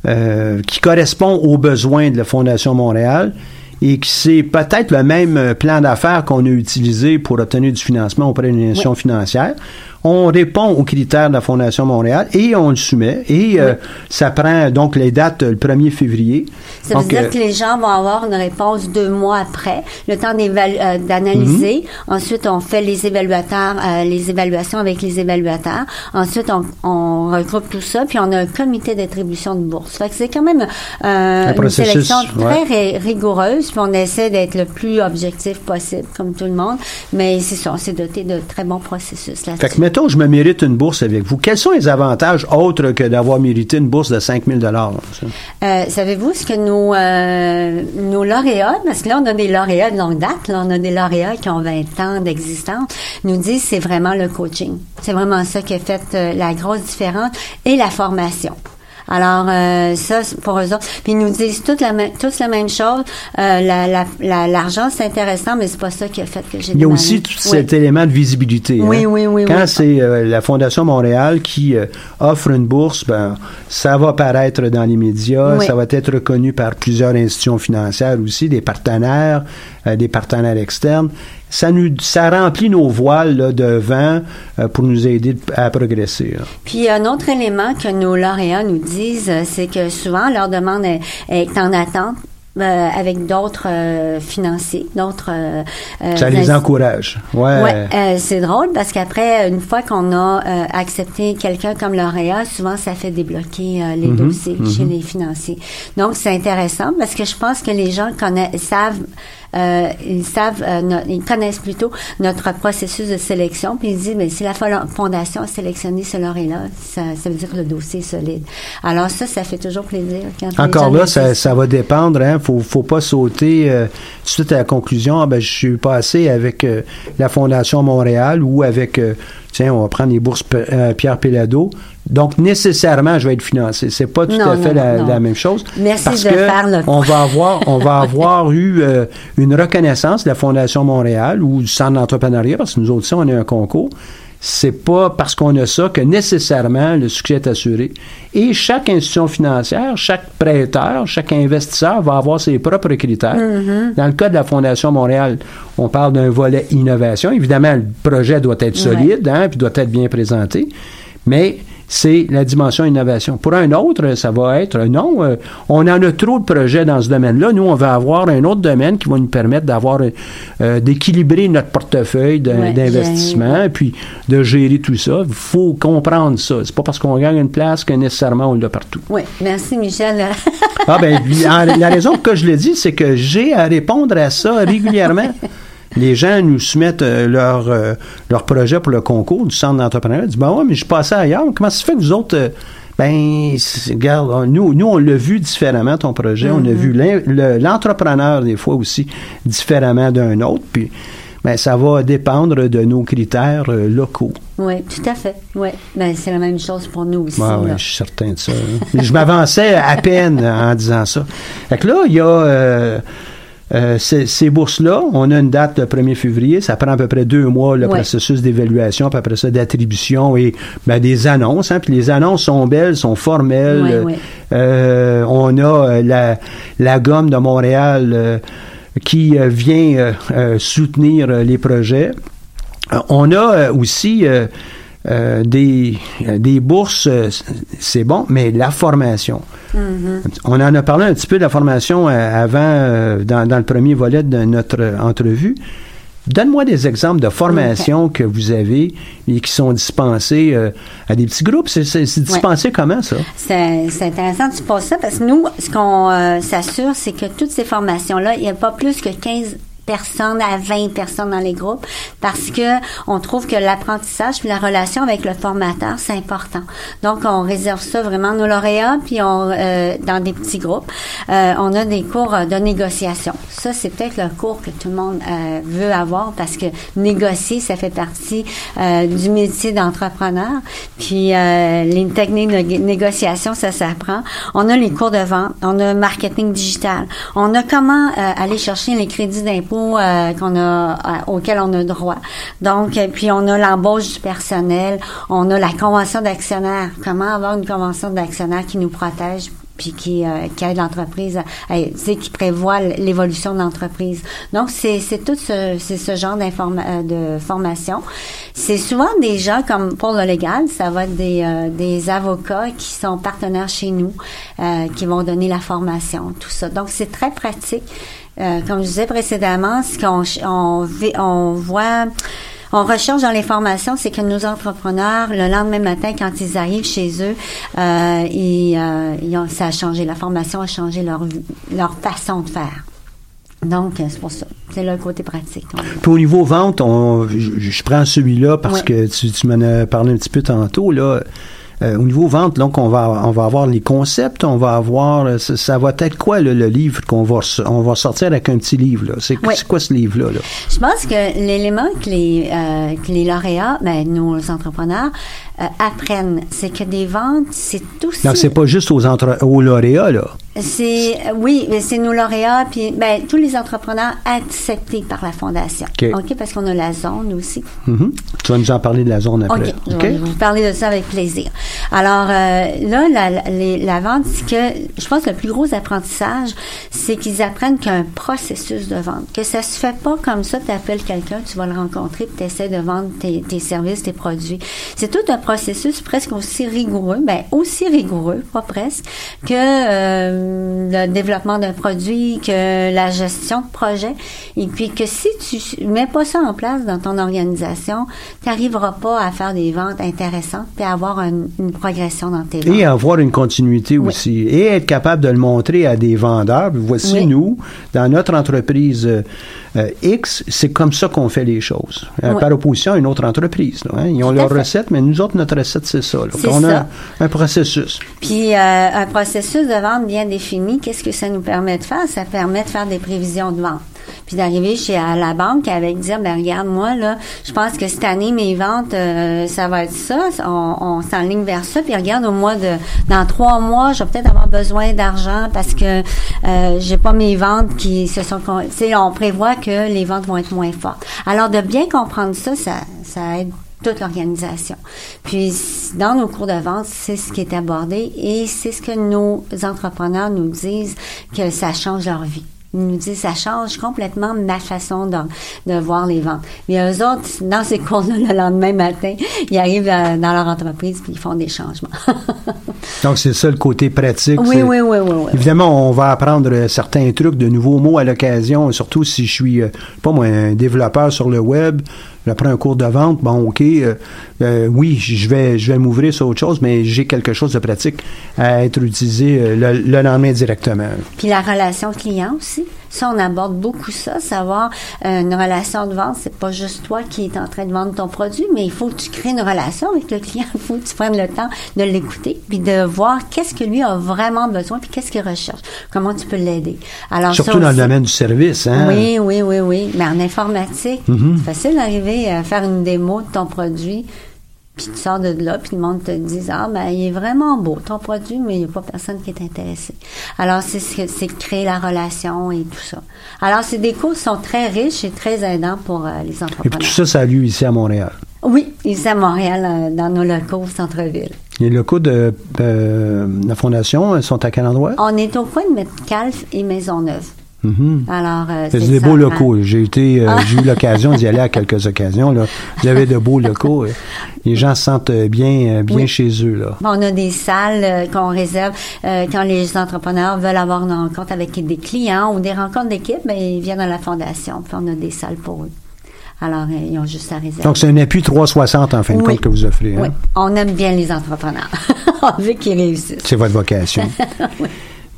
euh, qui correspond aux besoins de la Fondation Montréal et que c'est peut-être le même plan d'affaires qu'on a utilisé pour obtenir du financement auprès d'une institution financière on répond aux critères de la Fondation Montréal et on le soumet. Et euh, ça prend donc les dates le 1er février. Ça veut dire euh, que les gens vont avoir une réponse deux mois après, le temps euh, d'analyser. Mhm. Ensuite, on fait les évaluateurs, les évaluations avec les évaluateurs. Ensuite, on, regroupe tout ça, puis on a un comité d'attribution de bourse. Fait que c'est quand même une sélection très rigoureuse, puis on essaie d'être le plus objectif possible, comme tout le monde. Mais c'est ça, on s'est doté de très bons processus là-dessus je me mérite une bourse avec vous. Quels sont les avantages autres que d'avoir mérité une bourse de 5 000 euh, Savez-vous ce que nos, euh, nos lauréats, parce que là, on a des lauréats de longue date, là, on a des lauréats qui ont 20 ans d'existence, nous disent c'est vraiment le coaching. C'est vraiment ça qui a fait euh, la grosse différence et la formation. Alors, euh, ça, pour eux autres. Puis ils nous disent toutes la, même- tous la même chose. Euh, la- la- la- L'argent, c'est intéressant, mais c'est pas ça qui a fait que j'ai Il y a aussi tout Oui. cet élément de visibilité. Oui, hein. oui, oui, Quand oui. c'est euh, la Fondation Montréal qui euh, offre une bourse, ben, ça va paraître dans les médias, Oui. ça va être reconnu par plusieurs institutions financières aussi, des partenaires, euh, des partenaires externes. Ça nous, ça remplit nos voiles là, de vent euh, pour nous aider à progresser. là. Puis un autre élément que nos lauréats nous disent, euh, c'est que souvent leur demande est, est en attente. euh, avec d'autres euh, financiers, d'autres. euh, euh, Ça les encourage. Ouais. Ouais, euh, c'est drôle parce qu'après, une fois qu'on a euh, accepté quelqu'un comme lauréat, souvent ça fait débloquer euh, les Mhm, dossiers chez les financiers. Donc c'est intéressant parce que je pense que les gens connaissent, savent. Euh, ils savent, euh, no- ils connaissent plutôt notre processus de sélection, puis ils disent, mais si la fo- fondation a sélectionné ce lauréat, ça, ça veut dire que le dossier est solide. Alors ça, ça fait toujours plaisir. Quand Encore là, ça, ça va dépendre. Hein. Faut, faut pas sauter euh, suite à la conclusion. Ah, ben, je suis passé avec euh, la Fondation Montréal ou avec, euh, tiens, on va prendre les bourses euh, Pierre Pellado. Donc nécessairement, je vais être financé. C'est pas tout Non, à fait la, même chose. Merci parce de que faire le on va avoir, on va avoir eu euh, une reconnaissance de la Fondation Montréal ou du Centre d'entrepreneuriat parce que nous autres, aussi, on a un concours. C'est pas parce qu'on a ça que nécessairement le succès est assuré. Et chaque institution financière, chaque prêteur, chaque investisseur va avoir ses propres critères. Dans le cas de la Fondation Montréal, on parle d'un volet innovation. Évidemment, le projet doit être solide, hein, puis doit être bien présenté. Mais c'est la dimension innovation. Pour un autre, ça va être non, euh, on en a trop de projets dans ce domaine-là. Nous, on va avoir un autre domaine qui va nous permettre d'avoir euh, d'équilibrer notre portefeuille Ouais, d'investissement, puis de gérer tout ça. Il faut comprendre ça. C'est pas parce qu'on gagne une place que nécessairement on l'a partout. Oui, merci Michel. Ah ben, en- la raison pour laquelle je le dis, c'est que j'ai à répondre à ça régulièrement. Les gens nous soumettent euh, leur, euh, leur projet pour le concours du centre d'entrepreneuriat. Ils disent, ben ouais, mais je passais ailleurs. Comment ça se fait que vous autres, euh, ben, regarde, nous, nous, on l'a vu différemment, ton projet. On a vu l'in- le- l'entrepreneur, des fois aussi, différemment d'un autre. Puis, ben, ça va dépendre de nos critères locaux. oui, tout à fait. Oui, ben, c'est la même chose pour nous aussi. Ouais, là. je suis certain de ça. hein. Je m'avançais à peine en disant ça. Fait que là, il y a euh, euh, ces, ces bourses-là. On a une date le 1er février. Ça prend à peu près deux mois le Ouais. processus d'évaluation, puis après ça d'attribution et ben, des annonces. Hein, puis les annonces sont belles, sont formelles. Ouais, Euh, ouais. euh, on a euh, la, la gomme de Montréal euh, qui euh, vient euh, soutenir les projets. On a euh, aussi euh, des, euh, des bourses, euh, c'est bon, mais la formation. On en a parlé un petit peu de la formation avant, dans, dans le premier volet de notre entrevue. Donne-moi des exemples de formations que vous avez et qui sont dispensées euh, à des petits groupes. C'est, dispensé comment, ça? C'est c'est intéressant que tu poses ça parce que nous, ce qu'on euh, s'assure, c'est que toutes ces formations-là, il n'y a pas plus que 15 personnes à 20 personnes dans les groupes parce que on trouve que l'apprentissage puis la relation avec le formateur c'est important. Donc on réserve ça vraiment nos lauréats puis on euh, dans des petits groupes Euh, on a des cours euh, de négociation. Ça c'est peut-être le cours que tout le monde veut avoir parce que négocier ça fait partie du métier d'entrepreneur. Puis les techniques de né- négociation ça s'apprend. On a les cours de vente on a marketing digital. On a comment aller chercher les crédits d'impôt euh, qu'on a euh, auxquels on a droit donc euh, puis on a l'embauche du personnel on a la convention d'actionnaire comment avoir une convention d'actionnaire qui nous protège puis qui, euh, aide l'entreprise, sais, qui prévoit l'évolution de l'entreprise? Donc, c'est tout ce, genre euh, de formation. C'est souvent des gens, comme pour le légal, ça va être des, euh, des avocats qui sont partenaires chez nous, euh, qui vont donner la formation, tout ça. Donc, c'est très pratique. Euh, comme je disais précédemment, ce qu'on on, on voit... On recherche dans les formations, c'est que nos entrepreneurs, le lendemain matin, quand ils arrivent chez eux, euh, ils, euh, ils ont- ça a changé. La formation a changé leur, leur façon de faire. Donc, euh, c'est pour ça. C'est le côté pratique. Puis au niveau vente, on, je, je prends celui-là parce Ouais. que tu, tu m'en as parlé un petit peu tantôt. Là. Euh, au niveau vente, donc on va on va avoir les concepts, on va avoir euh, ça, ça va être quoi le, le livre qu'on va on va sortir avec un petit livre là? C'est Oui. quoi ce livre là, là? Je pense que l'élément que les, euh, que les lauréats, ben, nos entrepreneurs, euh, apprennent, c'est que des ventes, c'est aussi... Donc c'est pas juste aux entre aux lauréats là? C'est oui, mais c'est nos lauréats puis ben tous les entrepreneurs acceptés par la fondation. OK. parce qu'on a la zone aussi. Mhm. Tu vas nous en parler de la zone après. OK, je vais vous parler de ça avec plaisir. Alors euh, là, la, les- la vente, c'est que je pense que le plus gros apprentissage, c'est qu'ils apprennent qu'il un processus de vente, que ça se fait pas comme ça. Tu appelles quelqu'un, tu vas le rencontrer, puis tu essaies de vendre tes, tes services, tes produits. C'est tout un processus presque aussi rigoureux, ben aussi rigoureux, pas presque, que euh, le développement d'un produit, que la gestion de projet, et puis que si tu mets pas ça en place dans ton organisation, tu n'arriveras pas à faire des ventes intéressantes puis à avoir une, une progression dans tes ventes. Et avoir une continuité aussi. Et être capable de le montrer à des vendeurs. Voici Oui. nous, dans notre entreprise euh, euh, X, c'est comme ça qu'on fait les choses. Euh, Oui. Par opposition à une autre entreprise. là, hein. Ils ont Tout leur recette, mais nous autres, notre recette, c'est ça. On a un, un processus. Puis euh, un processus de vente bien défini, qu'est-ce que ça nous permet de faire? Ça permet de faire des prévisions de vente. Puis d'arriver chez à la banque avec dire, ben regarde, moi, là, je pense que cette année, mes ventes, euh, ça va être ça. On, on s'enligne vers ça. Puis regarde, au mois de dans trois mois, je vais peut-être avoir besoin d'argent parce que euh, j'ai pas mes ventes qui se sont tu on prévoit que les ventes vont être moins fortes. Alors de bien comprendre ça, ça, ça aide toute l'organisation. Puis dans nos cours de vente, c'est ce qui est abordé et c'est ce que nos entrepreneurs nous disent que ça change leur vie. Ils nous disent ça change complètement ma façon de, de voir les ventes. Mais eux autres, dans ces cours-là, le lendemain matin, ils arrivent euh, dans leur entreprise puis ils font des changements. Donc, c'est ça le côté pratique. oui, oui, oui, oui, oui. Évidemment, on va apprendre euh, certains trucs, de nouveaux mots à l'occasion, surtout si je suis, euh, pas moi, un développeur sur le web. J'apprends un cours de vente, bon, OK, euh, euh, oui, je vais, je vais m'ouvrir sur autre chose, mais j'ai quelque chose de pratique à être utilisé euh, le, le lendemain directement. Puis la relation client aussi? Ça, on aborde beaucoup ça, savoir euh, une relation de vente, c'est pas juste toi qui es en train de vendre ton produit, mais il faut que tu crées une relation avec le client. Il faut que tu prennes le temps de l'écouter, puis de voir qu'est-ce que lui a vraiment besoin, puis qu'est-ce qu'il recherche, comment tu peux l'aider. Alors ça Surtout dans le domaine du service. Hein? Oui, oui, oui, oui. Mais en informatique, Mhm. c'est facile d'arriver à faire une démo de ton produit, puis tu sors de là, puis le monde te dit Ah, ben, il est vraiment beau, ton produit, mais il n'y a pas personne qui est intéressé. Alors, c'est ce que- c'est créer la relation et tout ça. Alors, c'est des cours qui sont très riches et très aidants pour euh, les Et puis entrepreneurs. tout ça, ça a lieu ici à Montréal. Oui, ici à Montréal, euh, dans nos locaux au centre-ville. Les locaux de euh, la Fondation sont à quel endroit? On est au coin de Metcalfe et Maisonneuve. Mhm. Alors, euh, C'est c'est des beaux ça, locaux. J'ai été, euh, Ah. j'ai eu l'occasion d'y aller à quelques occasions. Là. Vous avez de beaux locaux. euh. Les gens se sentent bien, bien Oui. chez eux. Là. Bon, On a des salles euh, qu'on réserve quand les entrepreneurs veulent avoir une rencontre avec des clients ou des rencontres d'équipe, ben, ils viennent à la fondation, puis on a des salles pour eux. Alors, ils ont juste à réserver. Donc, c'est un appui 360 en fin de Oui. compte que vous offrez. hein? oui, on aime bien les entrepreneurs. on veut qu'ils réussissent. C'est votre vocation.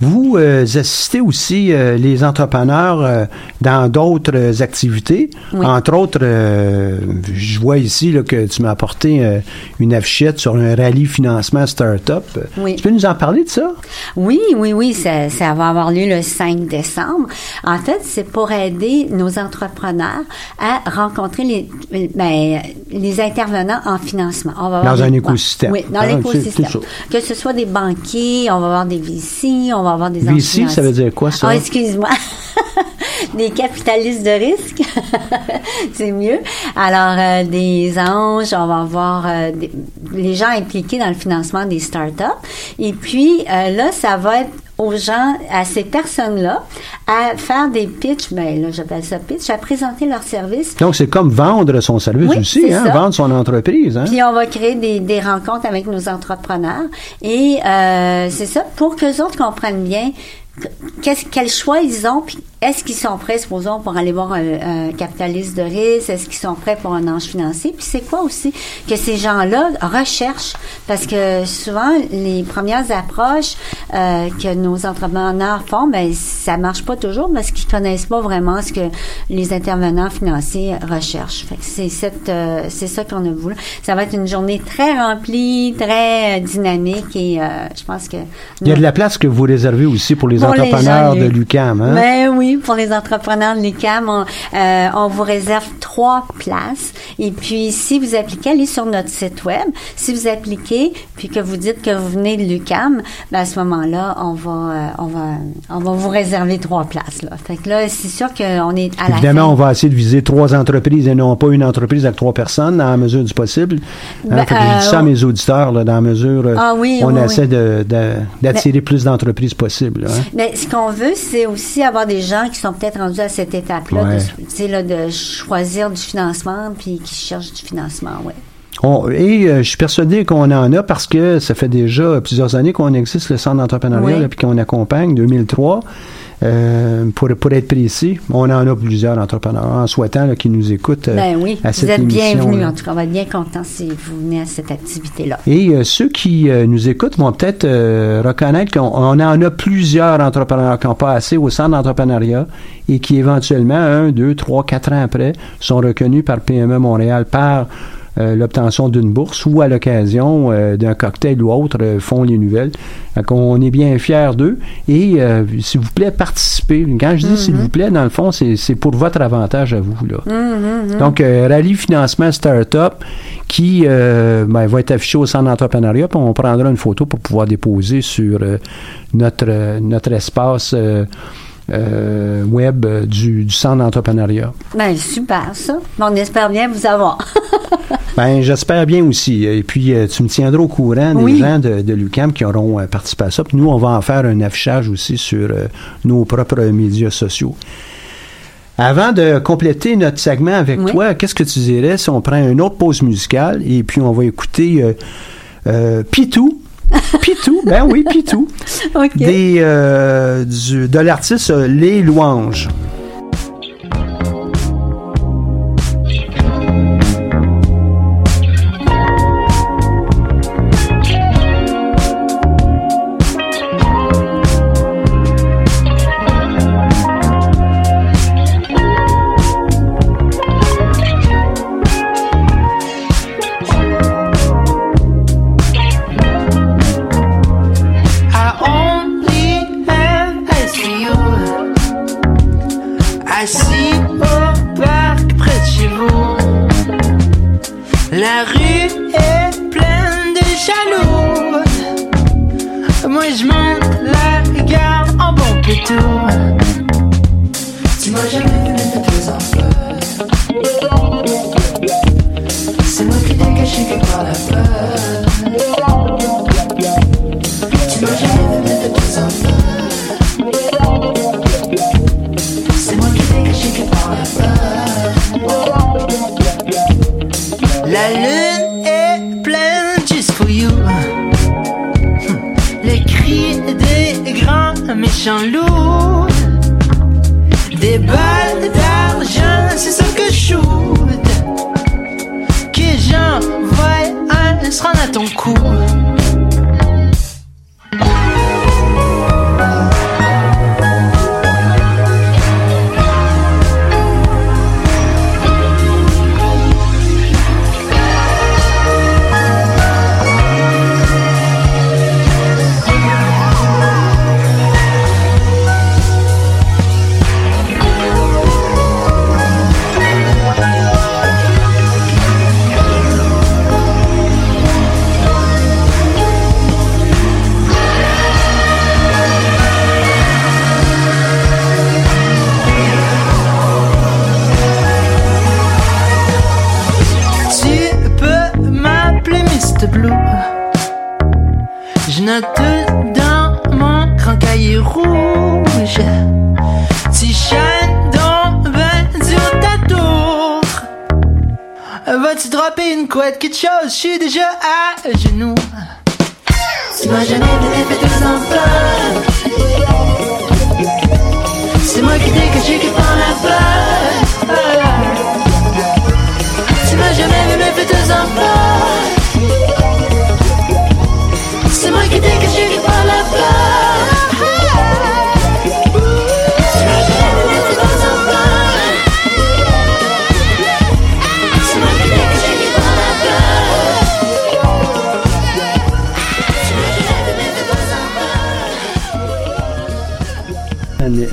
Vous euh, assistez aussi euh, les entrepreneurs euh, dans d'autres activités. Oui. Entre autres, euh, je vois ici là, que tu m'as apporté euh, une affichette sur un rallye financement start-up. Oui. Tu peux nous en parler de ça? Oui, oui, oui, ça, ça va avoir lieu le 5 décembre. En fait, c'est pour aider nos entrepreneurs à rencontrer les, ben, les intervenants en financement. On va Dans un écosystème. Oui, dans Ah, l'écosystème. Que ce soit des banquiers, on va avoir des VC, on va avoir des VC, ça veut dire quoi, ça? Ah, excuse-moi. des capitalistes de risque, c'est mieux. Alors, euh, des anges, on va avoir euh, des- les gens impliqués dans le financement des startups. Et puis, euh, là, ça va être aux gens, à ces personnes-là, à faire des pitchs, ben là, j'appelle ça pitch, à présenter leurs services. Donc, c'est comme vendre son service Oui, aussi, hein? ça. vendre son entreprise. Hein? Puis on va créer des, des rencontres avec nos entrepreneurs. Et euh, c'est ça, pour que les autres comprennent bien qu'est-ce, quel choix ils ont, puis est-ce qu'ils sont prêts, supposons, pour aller voir un, un capitaliste de risque, est-ce qu'ils sont prêts pour un ange financier, puis c'est quoi aussi que ces gens-là recherchent, parce que souvent, les premières approches euh, que nos entrepreneurs font, ben ça marche pas toujours parce qu'ils connaissent pas vraiment ce que les intervenants financiers recherchent. Fait que c'est cette, euh, c'est ça qu'on a voulu. Ça va être une journée très remplie, très euh, dynamique et euh, je pense que il y a de la place que vous réservez aussi pour les entrepreneurs de l'UCAM. Hein? Ben oui, pour les entrepreneurs de l'UCAM, on, on vous réserve trois places. Et puis, si vous appliquez, allez sur notre site web. Si vous appliquez, puis que vous dites que vous venez de l'UCAM, ben à ce moment-là, on va, euh, on va, on va vous réserver trois places. Là. Fait que là, c'est sûr qu'on est à la Évidemment, on va essayer de viser trois entreprises et non pas une entreprise avec trois personnes dans la mesure du possible. Hein, ben, fait que je dis ça à euh, mes auditeurs, là, dans la mesure euh, ah, oui, on essaie de, d'attirer plus d'entreprises possible. Hein. Mais ce qu'on veut, c'est aussi avoir des gens qui sont peut-être rendus à cette étape-là, de, là, de choisir du financement puis qui cherchent du financement, oui et euh, je suis persuadé qu'on en a parce que ça fait déjà plusieurs années qu'on existe le centre d'entrepreneuriat et puis qu'on accompagne 2003. Euh, pour, pour être précis, on en a plusieurs entrepreneurs en souhaitant qui nous écoutent euh, ben oui, vous êtes bienvenus. En tout cas, on va être bien contents si vous venez à cette activité-là. Et ceux qui nous écoutent vont peut-être reconnaître qu'on en a plusieurs entrepreneurs qui n'ont pas assez au centre d'entrepreneuriat et qui éventuellement, un, deux, trois, quatre ans après, sont reconnus par PME Montréal par euh, l'obtention d'une bourse ou à l'occasion euh, d'un cocktail ou autre euh, font les nouvelles. Donc, on est bien fiers d'eux. Et s'il vous plaît, participez. Quand je dis s'il vous mm-hmm. plaît, dans le fond, c'est pour votre avantage à vous. Là. Mm-hmm. Donc, Rallye Financement Startup qui ben, va être affiché au centre d'entrepreneuriat. On prendra une photo pour pouvoir déposer sur notre, notre espace. web du, du centre d'entrepreneuriat. Ben, super, ça. On espère bien vous avoir. Ben, j'espère bien aussi. Et puis, euh, tu me tiendras au courant des gens de, de l'UCAM qui auront euh, participé à ça. Puis nous, on va en faire un affichage aussi sur euh, nos propres médias sociaux. Avant de compléter notre segment avec toi, qu'est-ce que tu dirais si on prend une autre pause musicale et puis on va écouter Pitou? Pitou, ben oui, Pitou. Des, de l'artiste Les Louanges.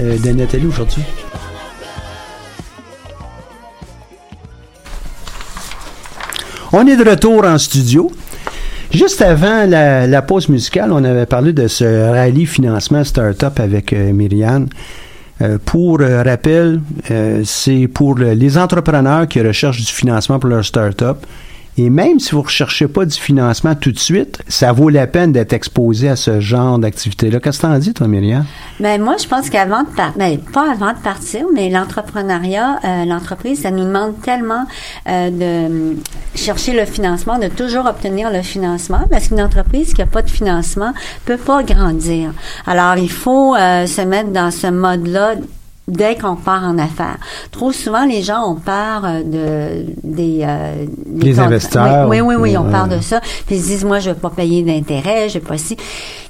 Euh, de Nathalie aujourd'hui. On est de retour en studio. Juste avant la, pause musicale, on avait parlé de ce rallye financement startup avec euh. Euh, pour euh, rappel, c'est pour les entrepreneurs qui recherchent du financement pour leur startup et même si vous ne recherchez pas du financement tout de suite, ça vaut la peine d'être exposé à ce genre d'activité-là. Qu'est-ce que tu en dis, toi, Myriam? Ben, moi, je pense qu'avant de partir, ben, pas avant de partir, mais l'entrepreneuriat, euh, l'entreprise, ça nous demande tellement euh, de chercher le financement, de toujours obtenir le financement, parce qu'une entreprise qui n'a pas de financement peut pas grandir. Alors, il faut euh, se mettre dans ce mode-là dès qu'on part en affaires. Trop souvent, les gens ont peur euh, de des euh, des, investisseurs. Oui, oui, oui, on parle de ça. Puis ils disent moi je vais pas payer d'intérêt, je vais pas si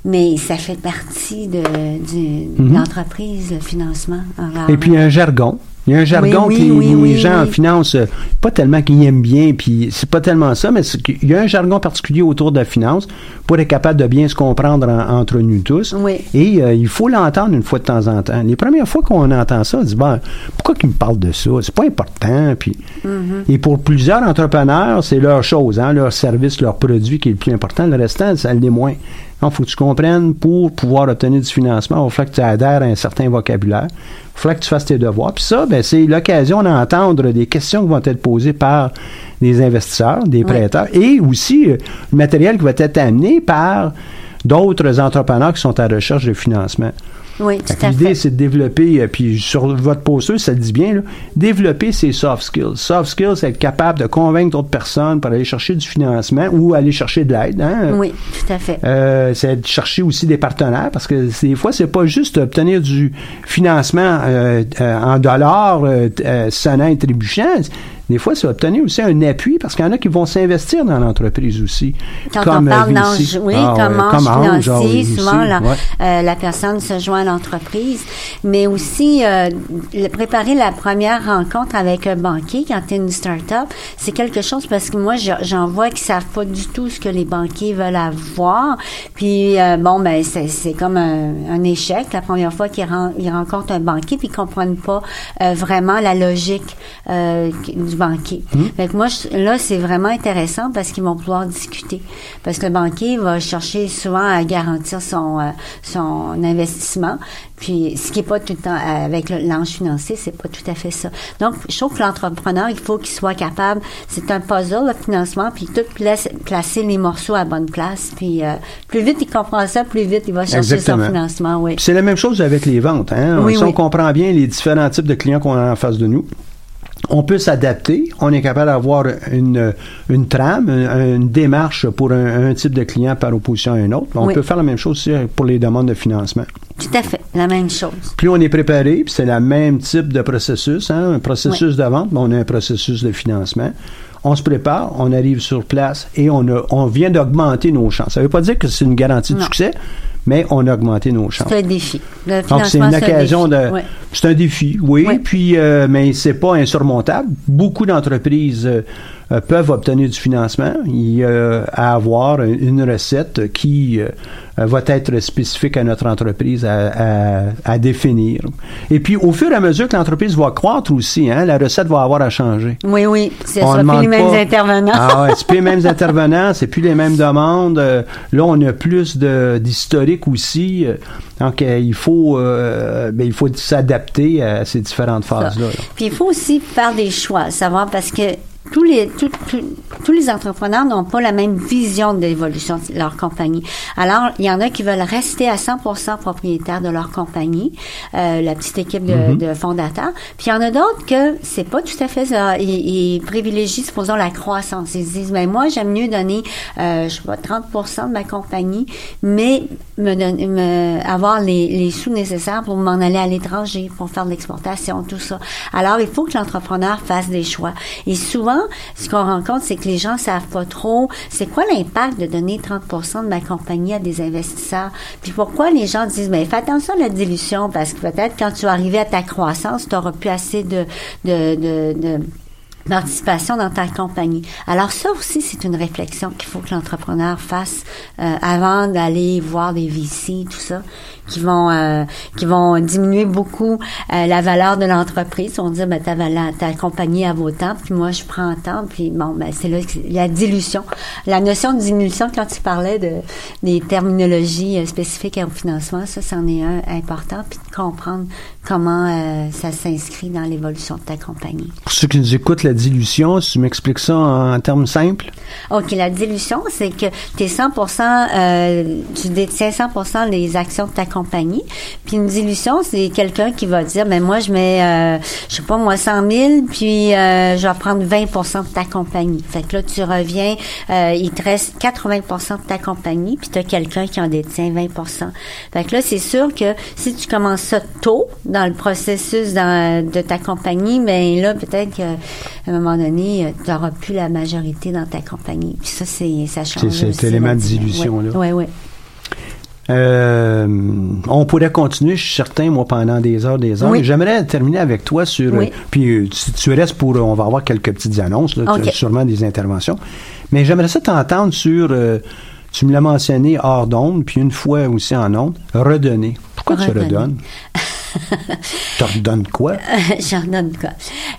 mais ça fait partie de, mhm. l'entreprise, le financement. Et puis un jargon. Il y a un jargon qui les gens en finance, euh, pas tellement qu'ils aiment bien, puis c'est pas tellement ça, mais il y a un jargon particulier autour de la finance pour être capable de bien se comprendre entre nous tous. Et euh, il faut l'entendre une fois de temps en temps. Les premières fois qu'on entend ça, on dit bon, pourquoi qu'ils me parlent de ça? C'est pas important. Puis mm-hmm. et pour plusieurs entrepreneurs, c'est leur chose, hein, leur service, leur produit qui est le plus important. Le restant, ça l'est moins. Il faut que tu comprennes pour pouvoir obtenir du financement, il faut que tu adhères à un certain vocabulaire. Il faut que tu fasses tes devoirs. Puis ça, ben, c'est l'occasion d'entendre des questions qui vont être posées par des investisseurs, des prêteurs, et aussi euh, le matériel qui va être amené par d'autres entrepreneurs qui sont à recherche de financement. Oui, tout L'idée, c'est de développer, euh, puis sur votre posteuse, ça le dit bien, développer ses soft skills. Soft skills, c'est être capable de convaincre d'autres personnes pour aller chercher du financement ou aller chercher de l'aide. Hein? Oui, tout à fait. Euh, c'est de chercher aussi des partenaires parce que des fois, c'est pas juste obtenir du financement euh, en dollars sonnant et trébuchant des fois, c'est obtenir aussi un appui parce qu'il y en a qui vont s'investir dans l'entreprise aussi. Quand on parle d'ange, oui, ah, comme ange financier, souvent la, la, personne se joint à l'entreprise, mais aussi euh, préparer la première rencontre avec un banquier quand tu es une start-up, c'est quelque chose parce que moi, j'en vois qui savent pas du tout ce que les banquiers veulent avoir. Puis, euh, bon, ben c'est comme un, un, échec la première fois qu'ils rencontrent un banquier puis ils comprennent pas vraiment la logique du banquier. Mmh. moi, là, c'est vraiment intéressant parce qu'ils vont pouvoir discuter. Parce que le banquier va chercher souvent à garantir son, euh, son investissement. Puis, ce qui est pas tout le temps euh, avec l'ange financier, c'est pas tout à fait ça. Donc, je trouve que l'entrepreneur, il faut qu'il soit capable. C'est un puzzle, le financement, puis tout placer les morceaux à bonne place. Puis, euh, plus vite il comprend ça, plus vite il va chercher son financement. Oui. C'est la même chose avec les ventes. Hein? si on comprend bien les différents types de clients qu'on a en face de nous, on peut s'adapter. On est capable d'avoir une, une trame, une, démarche pour un, type de client par opposition à un autre. On peut faire la même chose aussi pour les demandes de financement. Tout à fait, la même chose. Plus on est préparé, puis c'est le même type de processus, hein, un processus de vente, mais on a un processus de financement. On se prépare, on arrive sur place et on, on vient d'augmenter nos chances. Ça ne veut pas dire que c'est une garantie de succès, mais on a augmenté nos chances. C'est un défi. Donc, c'est une occasion de. C'est un défi, oui, puis, euh, mais c'est pas insurmontable. Beaucoup d'entreprises. Euh, euh, peuvent obtenir du financement et euh, avoir une recette qui euh, va être spécifique à notre entreprise à, définir. Et puis, au fur et à mesure que l'entreprise va croître aussi, hein, la recette va avoir à changer. Oui, oui, c'est plus les mêmes intervenants. ah ouais, c'est plus les mêmes intervenants, c'est plus les mêmes demandes. là, on a plus d'historique aussi. Donc, il faut, ben, il faut s'adapter à ces différentes phases-là. Puis, il faut aussi faire des choix, savoir parce que tous les tous, les entrepreneurs n'ont pas la même vision de l'évolution de leur compagnie. Alors, il y en a qui veulent rester à 100% propriétaires de leur compagnie, euh, la petite équipe de, mm-hmm. de, fondateurs. Puis il y en a d'autres que c'est pas tout à fait ça. Ils, ils privilégient, supposons, la croissance. Ils se disent, mais ben, moi, j'aime mieux donner, euh, je sais pas, 30% de ma compagnie, mais me, me avoir les, les sous nécessaires pour m'en aller à l'étranger, pour faire de l'exportation, tout ça. Alors, il faut que l'entrepreneur fasse des choix. Et souvent, ce qu'on rencontre, c'est que les gens savent pas trop c'est quoi l'impact de donner 30% de ma compagnie à des investisseurs. Puis pourquoi les gens disent, mais fais attention à la dilution parce que peut-être quand tu vas à ta croissance, tu n'auras plus assez de, de, de participation dans ta compagnie. Alors ça aussi, c'est une réflexion qu'il faut que l'entrepreneur fasse euh, avant d'aller voir des VC, tout ça, qui vont euh, qui vont diminuer beaucoup euh, la valeur de l'entreprise. On dit ben ta valeur, ta compagnie à vos temps, puis moi je prends temps, puis bon ben c'est là la dilution, la notion de dilution quand tu parlais de des terminologies spécifiques au financement, ça c'en est un important, puis de comprendre comment ça s'inscrit dans l'évolution de ta compagnie. Pour ceux qui nous écoutent, la dilution, si tu m'expliques ça en, termes simples? OK, la dilution, c'est que tu es 100 euh, tu détiens 100 des actions de ta compagnie. Puis une dilution, c'est quelqu'un qui va dire, ben moi, je mets, euh, je sais pas, moi, 100 000, puis euh, je vais prendre 20% de ta compagnie. Fait que là, tu reviens, euh, il te reste 80% de ta compagnie, puis tu as quelqu'un qui en détient 20 Fait que là, c'est sûr que si tu commences ça tôt dans le processus de ta compagnie, ben là, peut-être qu'à un moment donné, tu n'auras plus la majorité dans ta compagnie. Puis ça, c'est ça change. C'est cet élément de dilution-là. Oui, oui. Euh, on pourrait continuer, je suis certain, moi, pendant des heures, des heures. J'aimerais terminer avec toi sur. Euh, puis euh, si tu restes pour, on va avoir quelques petites annonces, là, sûrement des interventions. Mais j'aimerais ça t'entendre sur. tu me l'as mentionné hors d'onde, puis une fois aussi en onde, redonner. Pourquoi tu redonnes? tu redonnes quoi? je redonne quoi?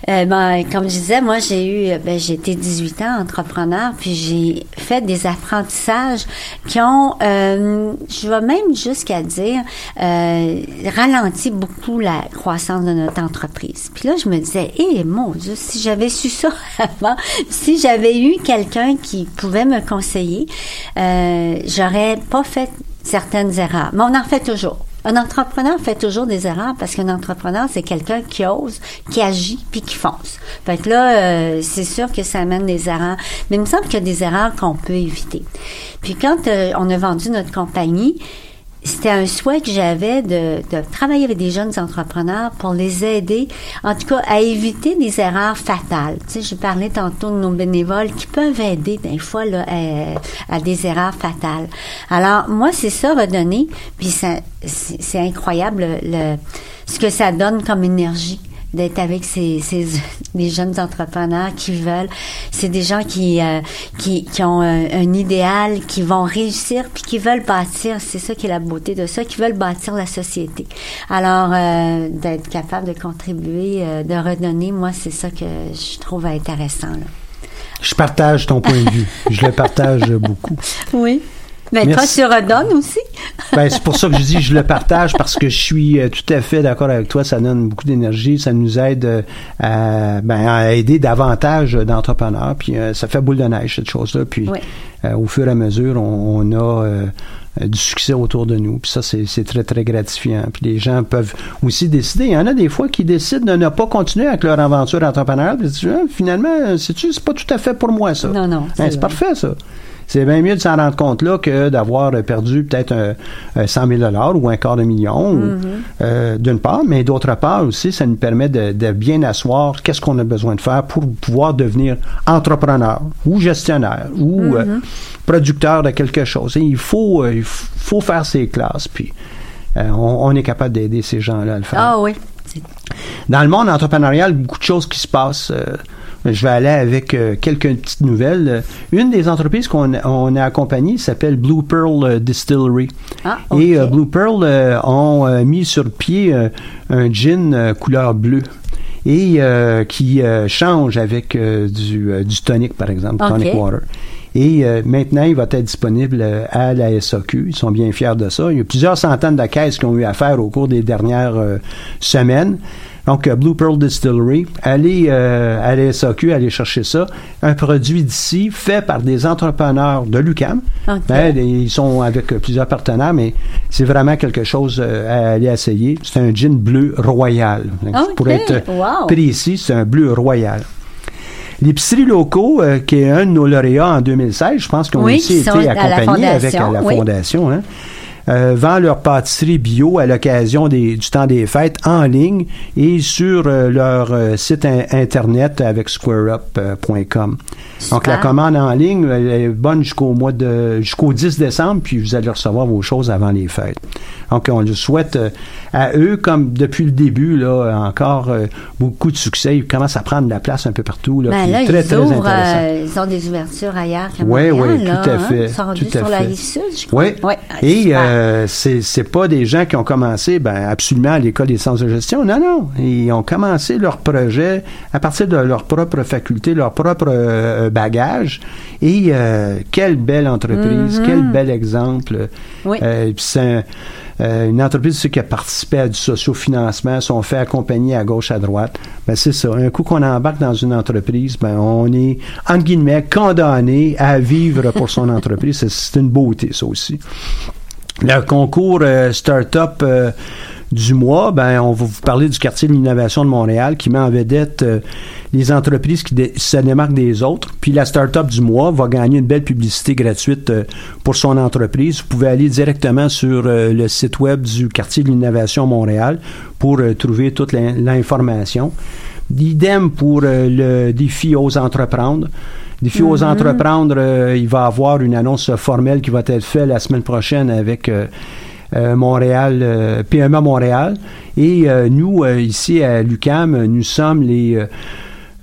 Euh, ben, comme je disais, moi, j'ai eu, ben, j'ai été 18 ans entrepreneur, puis j'ai fait des apprentissages qui ont, euh, je vais même jusqu'à dire, euh, ralenti beaucoup la croissance de notre entreprise. Puis là, je me disais, eh mon Dieu, si j'avais su ça avant, si j'avais eu quelqu'un qui pouvait me conseiller, euh, j'aurais pas fait certaines erreurs. Mais on en fait toujours. Un entrepreneur fait toujours des erreurs parce qu'un entrepreneur, c'est quelqu'un qui ose, qui agit, puis qui fonce. Fait que là, euh, c'est sûr que ça amène des erreurs. Mais il me semble qu'il y a des erreurs qu'on peut éviter. Puis quand euh, on a vendu notre compagnie, c'était un souhait que j'avais de, travailler avec des jeunes entrepreneurs pour les aider, en tout cas, à éviter des erreurs fatales. Tu sais, je parlais tantôt de nos bénévoles qui peuvent aider des fois là, à, des erreurs fatales. Alors, moi, c'est ça redonner, puis c'est incroyable le, ce que ça donne comme énergie d'être avec ces, ces des jeunes entrepreneurs qui veulent. C'est des gens qui euh, qui, qui ont un, idéal, qui vont réussir, puis qui veulent bâtir. C'est ça qui est la beauté de ça, qui veulent bâtir la société. Alors euh, d'être capable de contribuer, euh, de redonner, moi c'est ça que je trouve intéressant. Là. Je partage ton point de vue. Je le partage beaucoup. Oui. Mais toi, tu redonnes aussi. ben, c'est pour ça que je dis je le partage parce que je suis euh, tout à fait d'accord avec toi. Ça donne beaucoup d'énergie. Ça nous aide euh, à, ben, à aider davantage d'entrepreneurs. Puis euh, ça fait boule de neige, cette chose-là. Puis au fur et à mesure, on, a du succès autour de nous. Puis ça, c'est très, très gratifiant. Puis les gens peuvent aussi décider. Il y en a des fois qui décident de ne pas continuer avec leur aventure entrepreneuriale. Puis ah, finalement, c'est-tu, c'est pas tout à fait pour moi, ça? Non, non. Ben, c'est parfait, ça c'est bien mieux de s'en rendre compte là que d'avoir perdu peut-être un, 100 000 ou un quart de million, mm-hmm. euh, d'une part, mais d'autre part aussi, ça nous permet de, bien asseoir qu'est-ce qu'on a besoin de faire pour pouvoir devenir entrepreneur ou gestionnaire ou euh, mm-hmm. producteur de quelque chose. il faut, euh, il faut faire ses classes, puis on, est capable d'aider ces gens-là à le faire. Ah oui. Dans le monde entrepreneurial, beaucoup de choses qui se passent je vais aller avec euh, quelques petites nouvelles. Une des entreprises qu'on on a accompagnées s'appelle Blue Pearl euh, Distillery. Ah, Et euh, Blue Pearl ont mis sur pied un gin couleur bleue et qui change avec du, du tonic, par exemple, tonic water. Et maintenant, il va être disponible à la SAQ. Ils sont bien fiers de ça. Il y a plusieurs centaines de caisses qui ont eu affaire au cours des dernières semaines. Donc, euh, Blue Pearl Distillery, allez euh, à la SAQ, allez chercher ça. Un produit d'ici, fait par des entrepreneurs de l'UCAM. Ben, ils sont avec plusieurs partenaires, mais c'est vraiment quelque chose euh, à aller essayer. C'est un gin bleu royal. Pour être précis, c'est un bleu royal. L'épicerie locaux, qui est un de nos lauréats en 2016, je pense qu'on a aussi été accompagnés avec la Fondation. Hein, euh, vendent leur pâtisserie bio à l'occasion du temps des fêtes en ligne et sur euh, leur euh, site internet avec squareup.com. Donc, la commande en ligne elle est bonne jusqu'au mois de jusqu'au 10 décembre, puis vous allez recevoir vos choses avant les fêtes. Donc, on le souhaite euh, à eux, comme depuis le début, là, encore euh, beaucoup de succès. Ils commencent à prendre de la place un peu partout. Là, Ben là, très, ils, très ouvrent, intéressant. euh, ils ont des ouvertures ailleurs qu'à Oui, oui, là, tout à hein. fait, Ils sont rendus tout à sur la fait. rive sud, je crois. Oui. Ouais, Et euh, c'est c'est pas des gens qui ont commencé ben, absolument à l'école des sciences de gestion. Non, non. Ils ont commencé leur projet à partir de leur propre faculté, leur propre euh, bagage. Et euh, quelle belle entreprise, quel bel exemple. Oui. Euh, puis c'est un- euh, une entreprise tu sais, qui a participé à du sociofinancement, sont fait accompagner à gauche, à droite. Ben, c'est ça. Un coup qu'on embarque dans une entreprise, ben, on est, entre guillemets, condamné à vivre pour son entreprise. C'est- une beauté, ça aussi. Le concours Startup du mois, ben, on va vous parler du quartier de l'innovation de Montréal qui met en vedette euh, les entreprises qui se démarquent des autres. Puis la Startup du mois va gagner une belle publicité gratuite euh, pour son entreprise. Vous pouvez aller directement sur euh, le site web du quartier de l'innovation Montréal pour trouver toute l'in- l'information. Idem pour le défi Ose entreprendre. Défi Ose entreprendre, euh, il va y avoir une annonce formelle qui va être faite la semaine prochaine avec Montréal, euh, PMA Montréal. Et euh, nous, euh, ici à l'UCAM, nous sommes les, euh,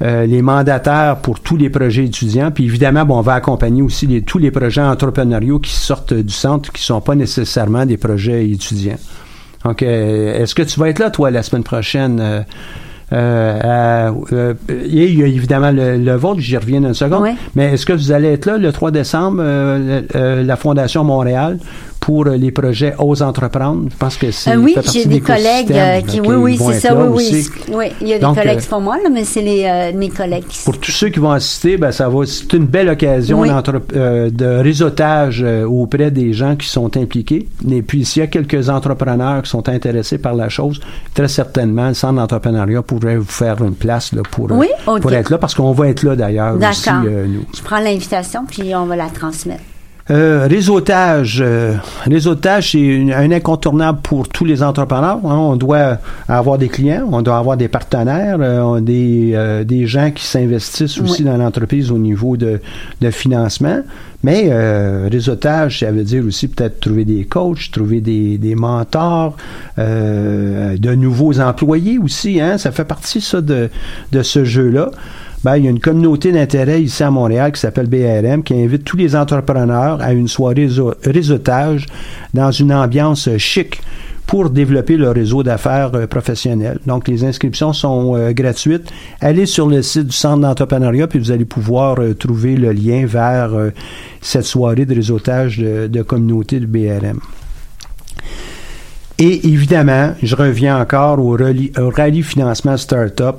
euh, les mandataires pour tous les projets étudiants. Puis évidemment, bon, on va accompagner aussi les- tous les projets entrepreneuriaux qui sortent du centre, qui ne sont pas nécessairement des projets étudiants. Donc, euh, est-ce que tu vas être là, toi, la semaine prochaine? euh, euh, à- euh, et il y a évidemment le, le vôtre, j'y reviens dans une seconde. Oui. Mais est-ce que vous allez être là le 3 décembre, euh, euh, la Fondation Montréal, pour euh, les projets Ose entreprendre? Je pense que c'est Euh, oui, j'ai de des collègues euh, qui, oui, oui, c'est ça, oui, oui. aussi. Oui, il y a des Donc, collègues euh, qui moi, là, mais c'est les, euh, mes collègues Pour tous ceux qui vont assister, ben, ça va, c'est une belle occasion Oui. euh, de réseautage euh, auprès des gens qui sont impliqués. Et puis, s'il y a quelques entrepreneurs qui sont intéressés par la chose, très certainement, le centre d'entrepreneuriat pourrait vous faire une place là, pour, euh, Oui, pour être là, parce qu'on va être là d'ailleurs aussi, D'accord. euh, nous. Je prends l'invitation, puis on va la transmettre. Euh, réseautage. euh, réseautage, c'est un incontournable pour tous les entrepreneurs. hein. On doit avoir des clients, on doit avoir des partenaires, euh, des, euh, des gens qui s'investissent aussi dans l'entreprise au niveau de, de financement. Mais euh, réseautage, ça veut dire aussi peut-être trouver des coachs, trouver des, des mentors, euh, de nouveaux employés aussi. Hein? Ça fait partie, ça, de, de ce jeu-là. Ben, il y a une communauté d'intérêt ici à Montréal qui s'appelle BRM qui invite tous les entrepreneurs à une soirée réseau- réseautage dans une ambiance chic pour développer leur réseau d'affaires euh, professionnel. Donc, les inscriptions sont euh, gratuites. Allez sur le site du Centre d'entrepreneuriat puis vous allez pouvoir euh, trouver le lien vers cette soirée de réseautage de, de communauté de BRM. Et évidemment, je reviens encore au au rallye financement startup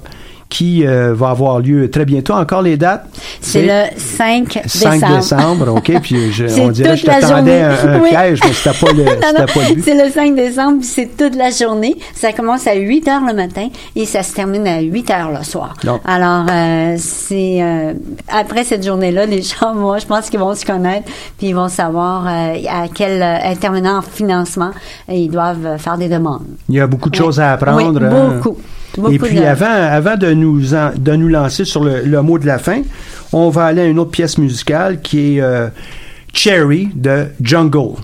qui euh, va avoir lieu très bientôt. Encore les dates? C'est le 5 5 décembre. décembre, OK. Puis je- on dirait que je t'attendais un, un Oui. piège, mais c'était pas le, Non, non, c'était pas le but. c'est le 5 décembre, puis c'est toute la journée. Ça commence à 8 heures le matin et ça se termine à 8 heures le soir. Alors, euh, c'est euh, après cette journée-là, les gens, moi, je pense qu'ils vont se connaître, puis ils vont savoir à quel intervenant en financement ils doivent faire des demandes. Il y a beaucoup de Oui. choses à apprendre. Oui, hein? Beaucoup. Et puis, de- avant, avant de, nous en- de nous lancer sur le, le mot de la fin, on va aller à une autre pièce musicale qui est euh, Cherry de Jungle.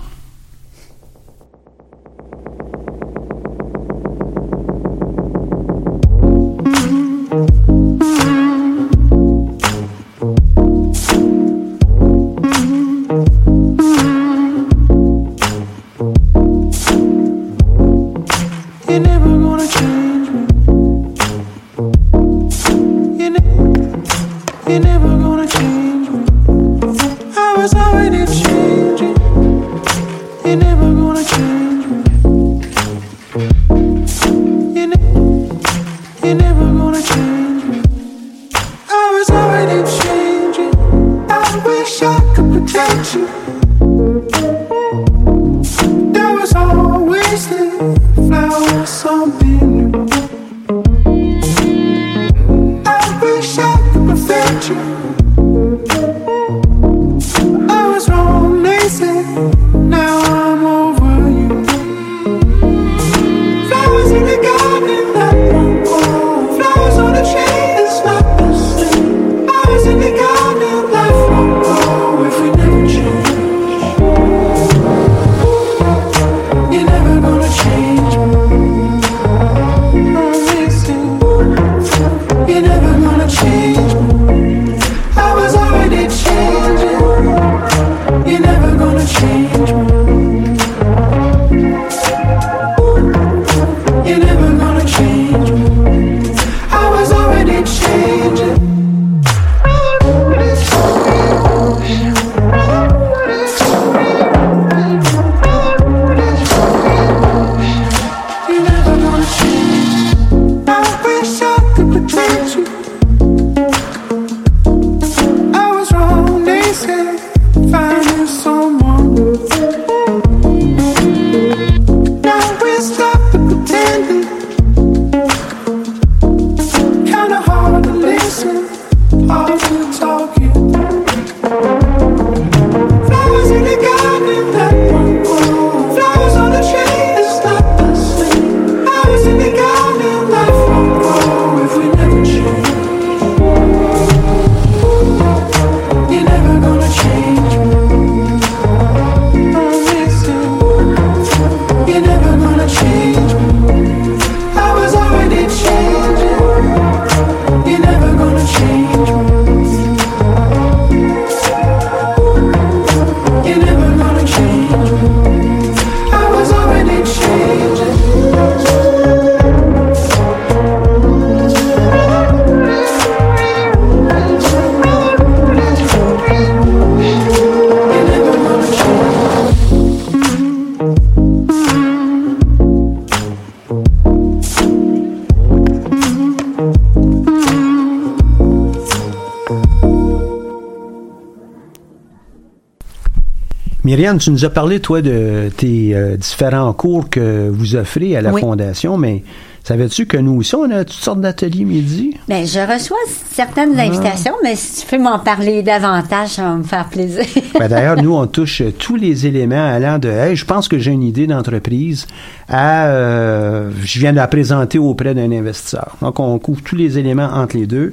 Tu nous as parlé, toi, de tes euh, différents cours que vous offrez à la Oui. Fondation, mais savais-tu que nous aussi, on a toutes sortes d'ateliers midi? Ben, je reçois certaines invitations, mais si tu peux m'en parler davantage, ça va me faire plaisir. Ben, D'ailleurs, nous, on touche tous les éléments allant de Hey, je pense que j'ai une idée d'entreprise à euh, je viens de la présenter auprès d'un investisseur. Donc, on couvre tous les éléments entre les deux.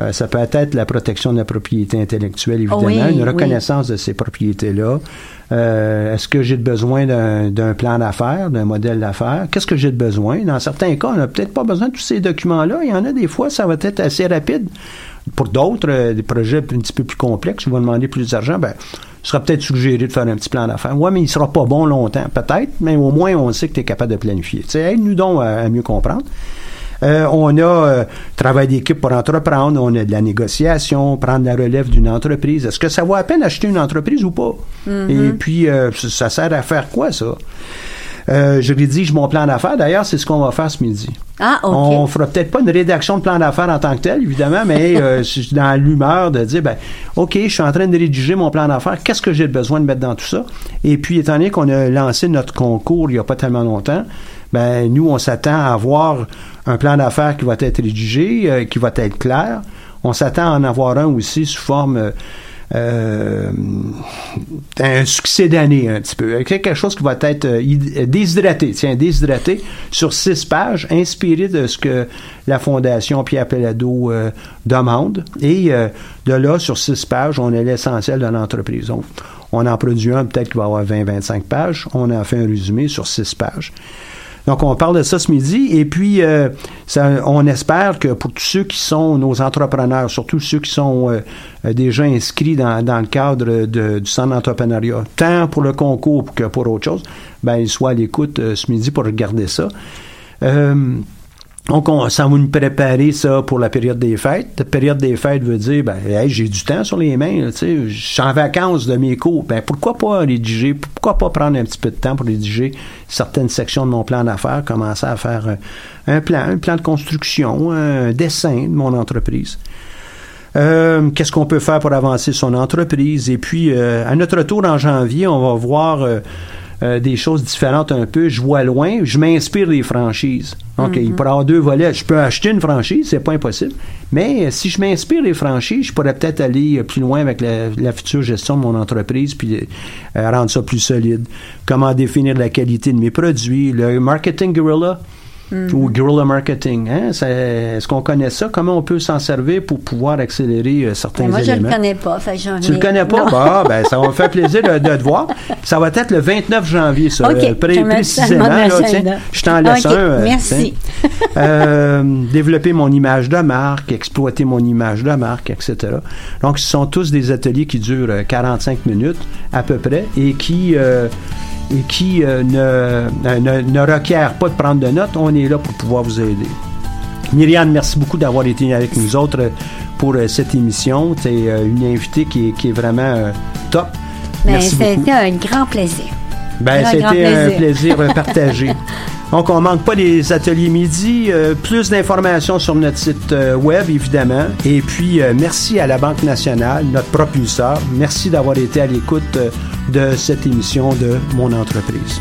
Euh, ça peut être la protection de la propriété intellectuelle, évidemment, Oui, une oui. reconnaissance de ces propriétés-là. Euh, Est-ce que j'ai besoin d'un plan d'affaires, d'un modèle d'affaires? Qu'est-ce que j'ai de besoin? Dans certains cas, on n'a peut-être pas besoin de tous ces documents-là. Il y en a des fois, ça va être assez rapide. Pour d'autres, euh, des projets un petit peu plus complexes, qui vont demander plus d'argent, ben, il sera peut-être suggéré de faire un petit plan d'affaires. Ouais, mais il sera pas bon longtemps, peut-être, mais au moins, on sait que tu es capable de planifier. Aide-nous donc à, à mieux comprendre. Euh, on a euh, travail d'équipe pour entreprendre, on a de la négociation, prendre la relève d'une entreprise. Est-ce que ça vaut à peine acheter une entreprise ou pas? Et puis, euh, ça, sert à faire quoi, ça? Euh, je rédige mon plan d'affaires. D'ailleurs, c'est ce qu'on va faire ce midi. Ah, OK. On fera peut-être pas une rédaction de plan d'affaires en tant que tel, évidemment, mais euh, je suis dans l'humeur de dire, ben, OK, je suis en train de rédiger mon plan d'affaires. Qu'est-ce que j'ai besoin de mettre dans tout ça? Et puis, étant donné qu'on a lancé notre concours il y a pas tellement longtemps, ben, nous, on s'attend à avoir un plan d'affaires qui va être rédigé, euh, qui va être clair. On s'attend à en avoir un aussi sous forme euh, euh, un succès d'année un petit peu. Quelque chose qui va être euh, hyd- déshydraté, tiens, déshydraté sur six pages, inspiré de ce que la Fondation Pierre Pellado euh, demande. Et euh, de là, sur six pages, on a l'essentiel de l'entreprise. On en produit un, peut-être qui va avoir 20-25 pages. On a fait un résumé sur six pages. Donc, on parle de ça ce midi. Et puis, euh, on espère que pour tous ceux qui sont nos entrepreneurs, surtout ceux qui sont euh, euh, déjà inscrits dans, dans le cadre de- du centre d'entrepreneuriat, tant pour le concours que pour autre chose, ben, ils soient à l'écoute euh, ce midi pour regarder ça. Euh, donc, on, ça va nous préparer ça pour la période des fêtes. La période des fêtes veut dire, ben, hey, j'ai du temps sur les mains, tu sais, je suis en vacances de mes cours. Ben, pourquoi pas rédiger, pourquoi pas prendre un petit peu de temps pour rédiger certaines sections de mon plan d'affaires, commencer à faire un, un plan, un plan de construction, un dessin de mon entreprise. Euh, Qu'est-ce qu'on peut faire pour avancer son entreprise? Et puis, euh, à notre retour en janvier, on va voir euh, euh, des choses différentes un peu. Je vois loin, je m'inspire des franchises. Donc, il pourrait avoir deux volets. Je peux acheter une franchise, c'est pas impossible. Mais euh, si je m'inspire des franchises, je pourrais peut-être aller euh, plus loin avec la, la future gestion de mon entreprise, puis rendre ça plus solide. Comment définir la qualité de mes produits, le marketing guerrilla ou guerrilla marketing. Hein? Est-ce qu'on connaît ça? Comment on peut s'en servir pour pouvoir accélérer euh, certains Mais moi, je éléments? le connais pas. Fait Tu le ai- connais pas? Bah, ben, ça va me faire plaisir de, de te voir. Ça va être le 29 janvier, ça. OK, euh, pré- précisément. là, tiens. je t'en laisse un. euh, merci. Euh, développer mon image de marque, exploiter mon image de marque, etc. Donc, ce sont tous des ateliers qui durent euh, 45 minutes à peu près et qui, qui euh, ne, ne, ne requièrent pas de prendre de notes. On est là pour pouvoir vous aider. Myriam, merci beaucoup d'avoir été avec nous autres euh, pour euh, cette émission. Tu es euh, une invitée qui est, qui est vraiment euh, top. Beaucoup. c'était un grand plaisir. Ben, c'était un plaisir. euh, partagé. Donc, on manque pas des ateliers midi. Euh, plus d'informations sur notre site euh, web, évidemment. Et puis, euh, merci à la Banque nationale, notre propulseur. Merci d'avoir été à l'écoute euh, de cette émission de Mon entreprise.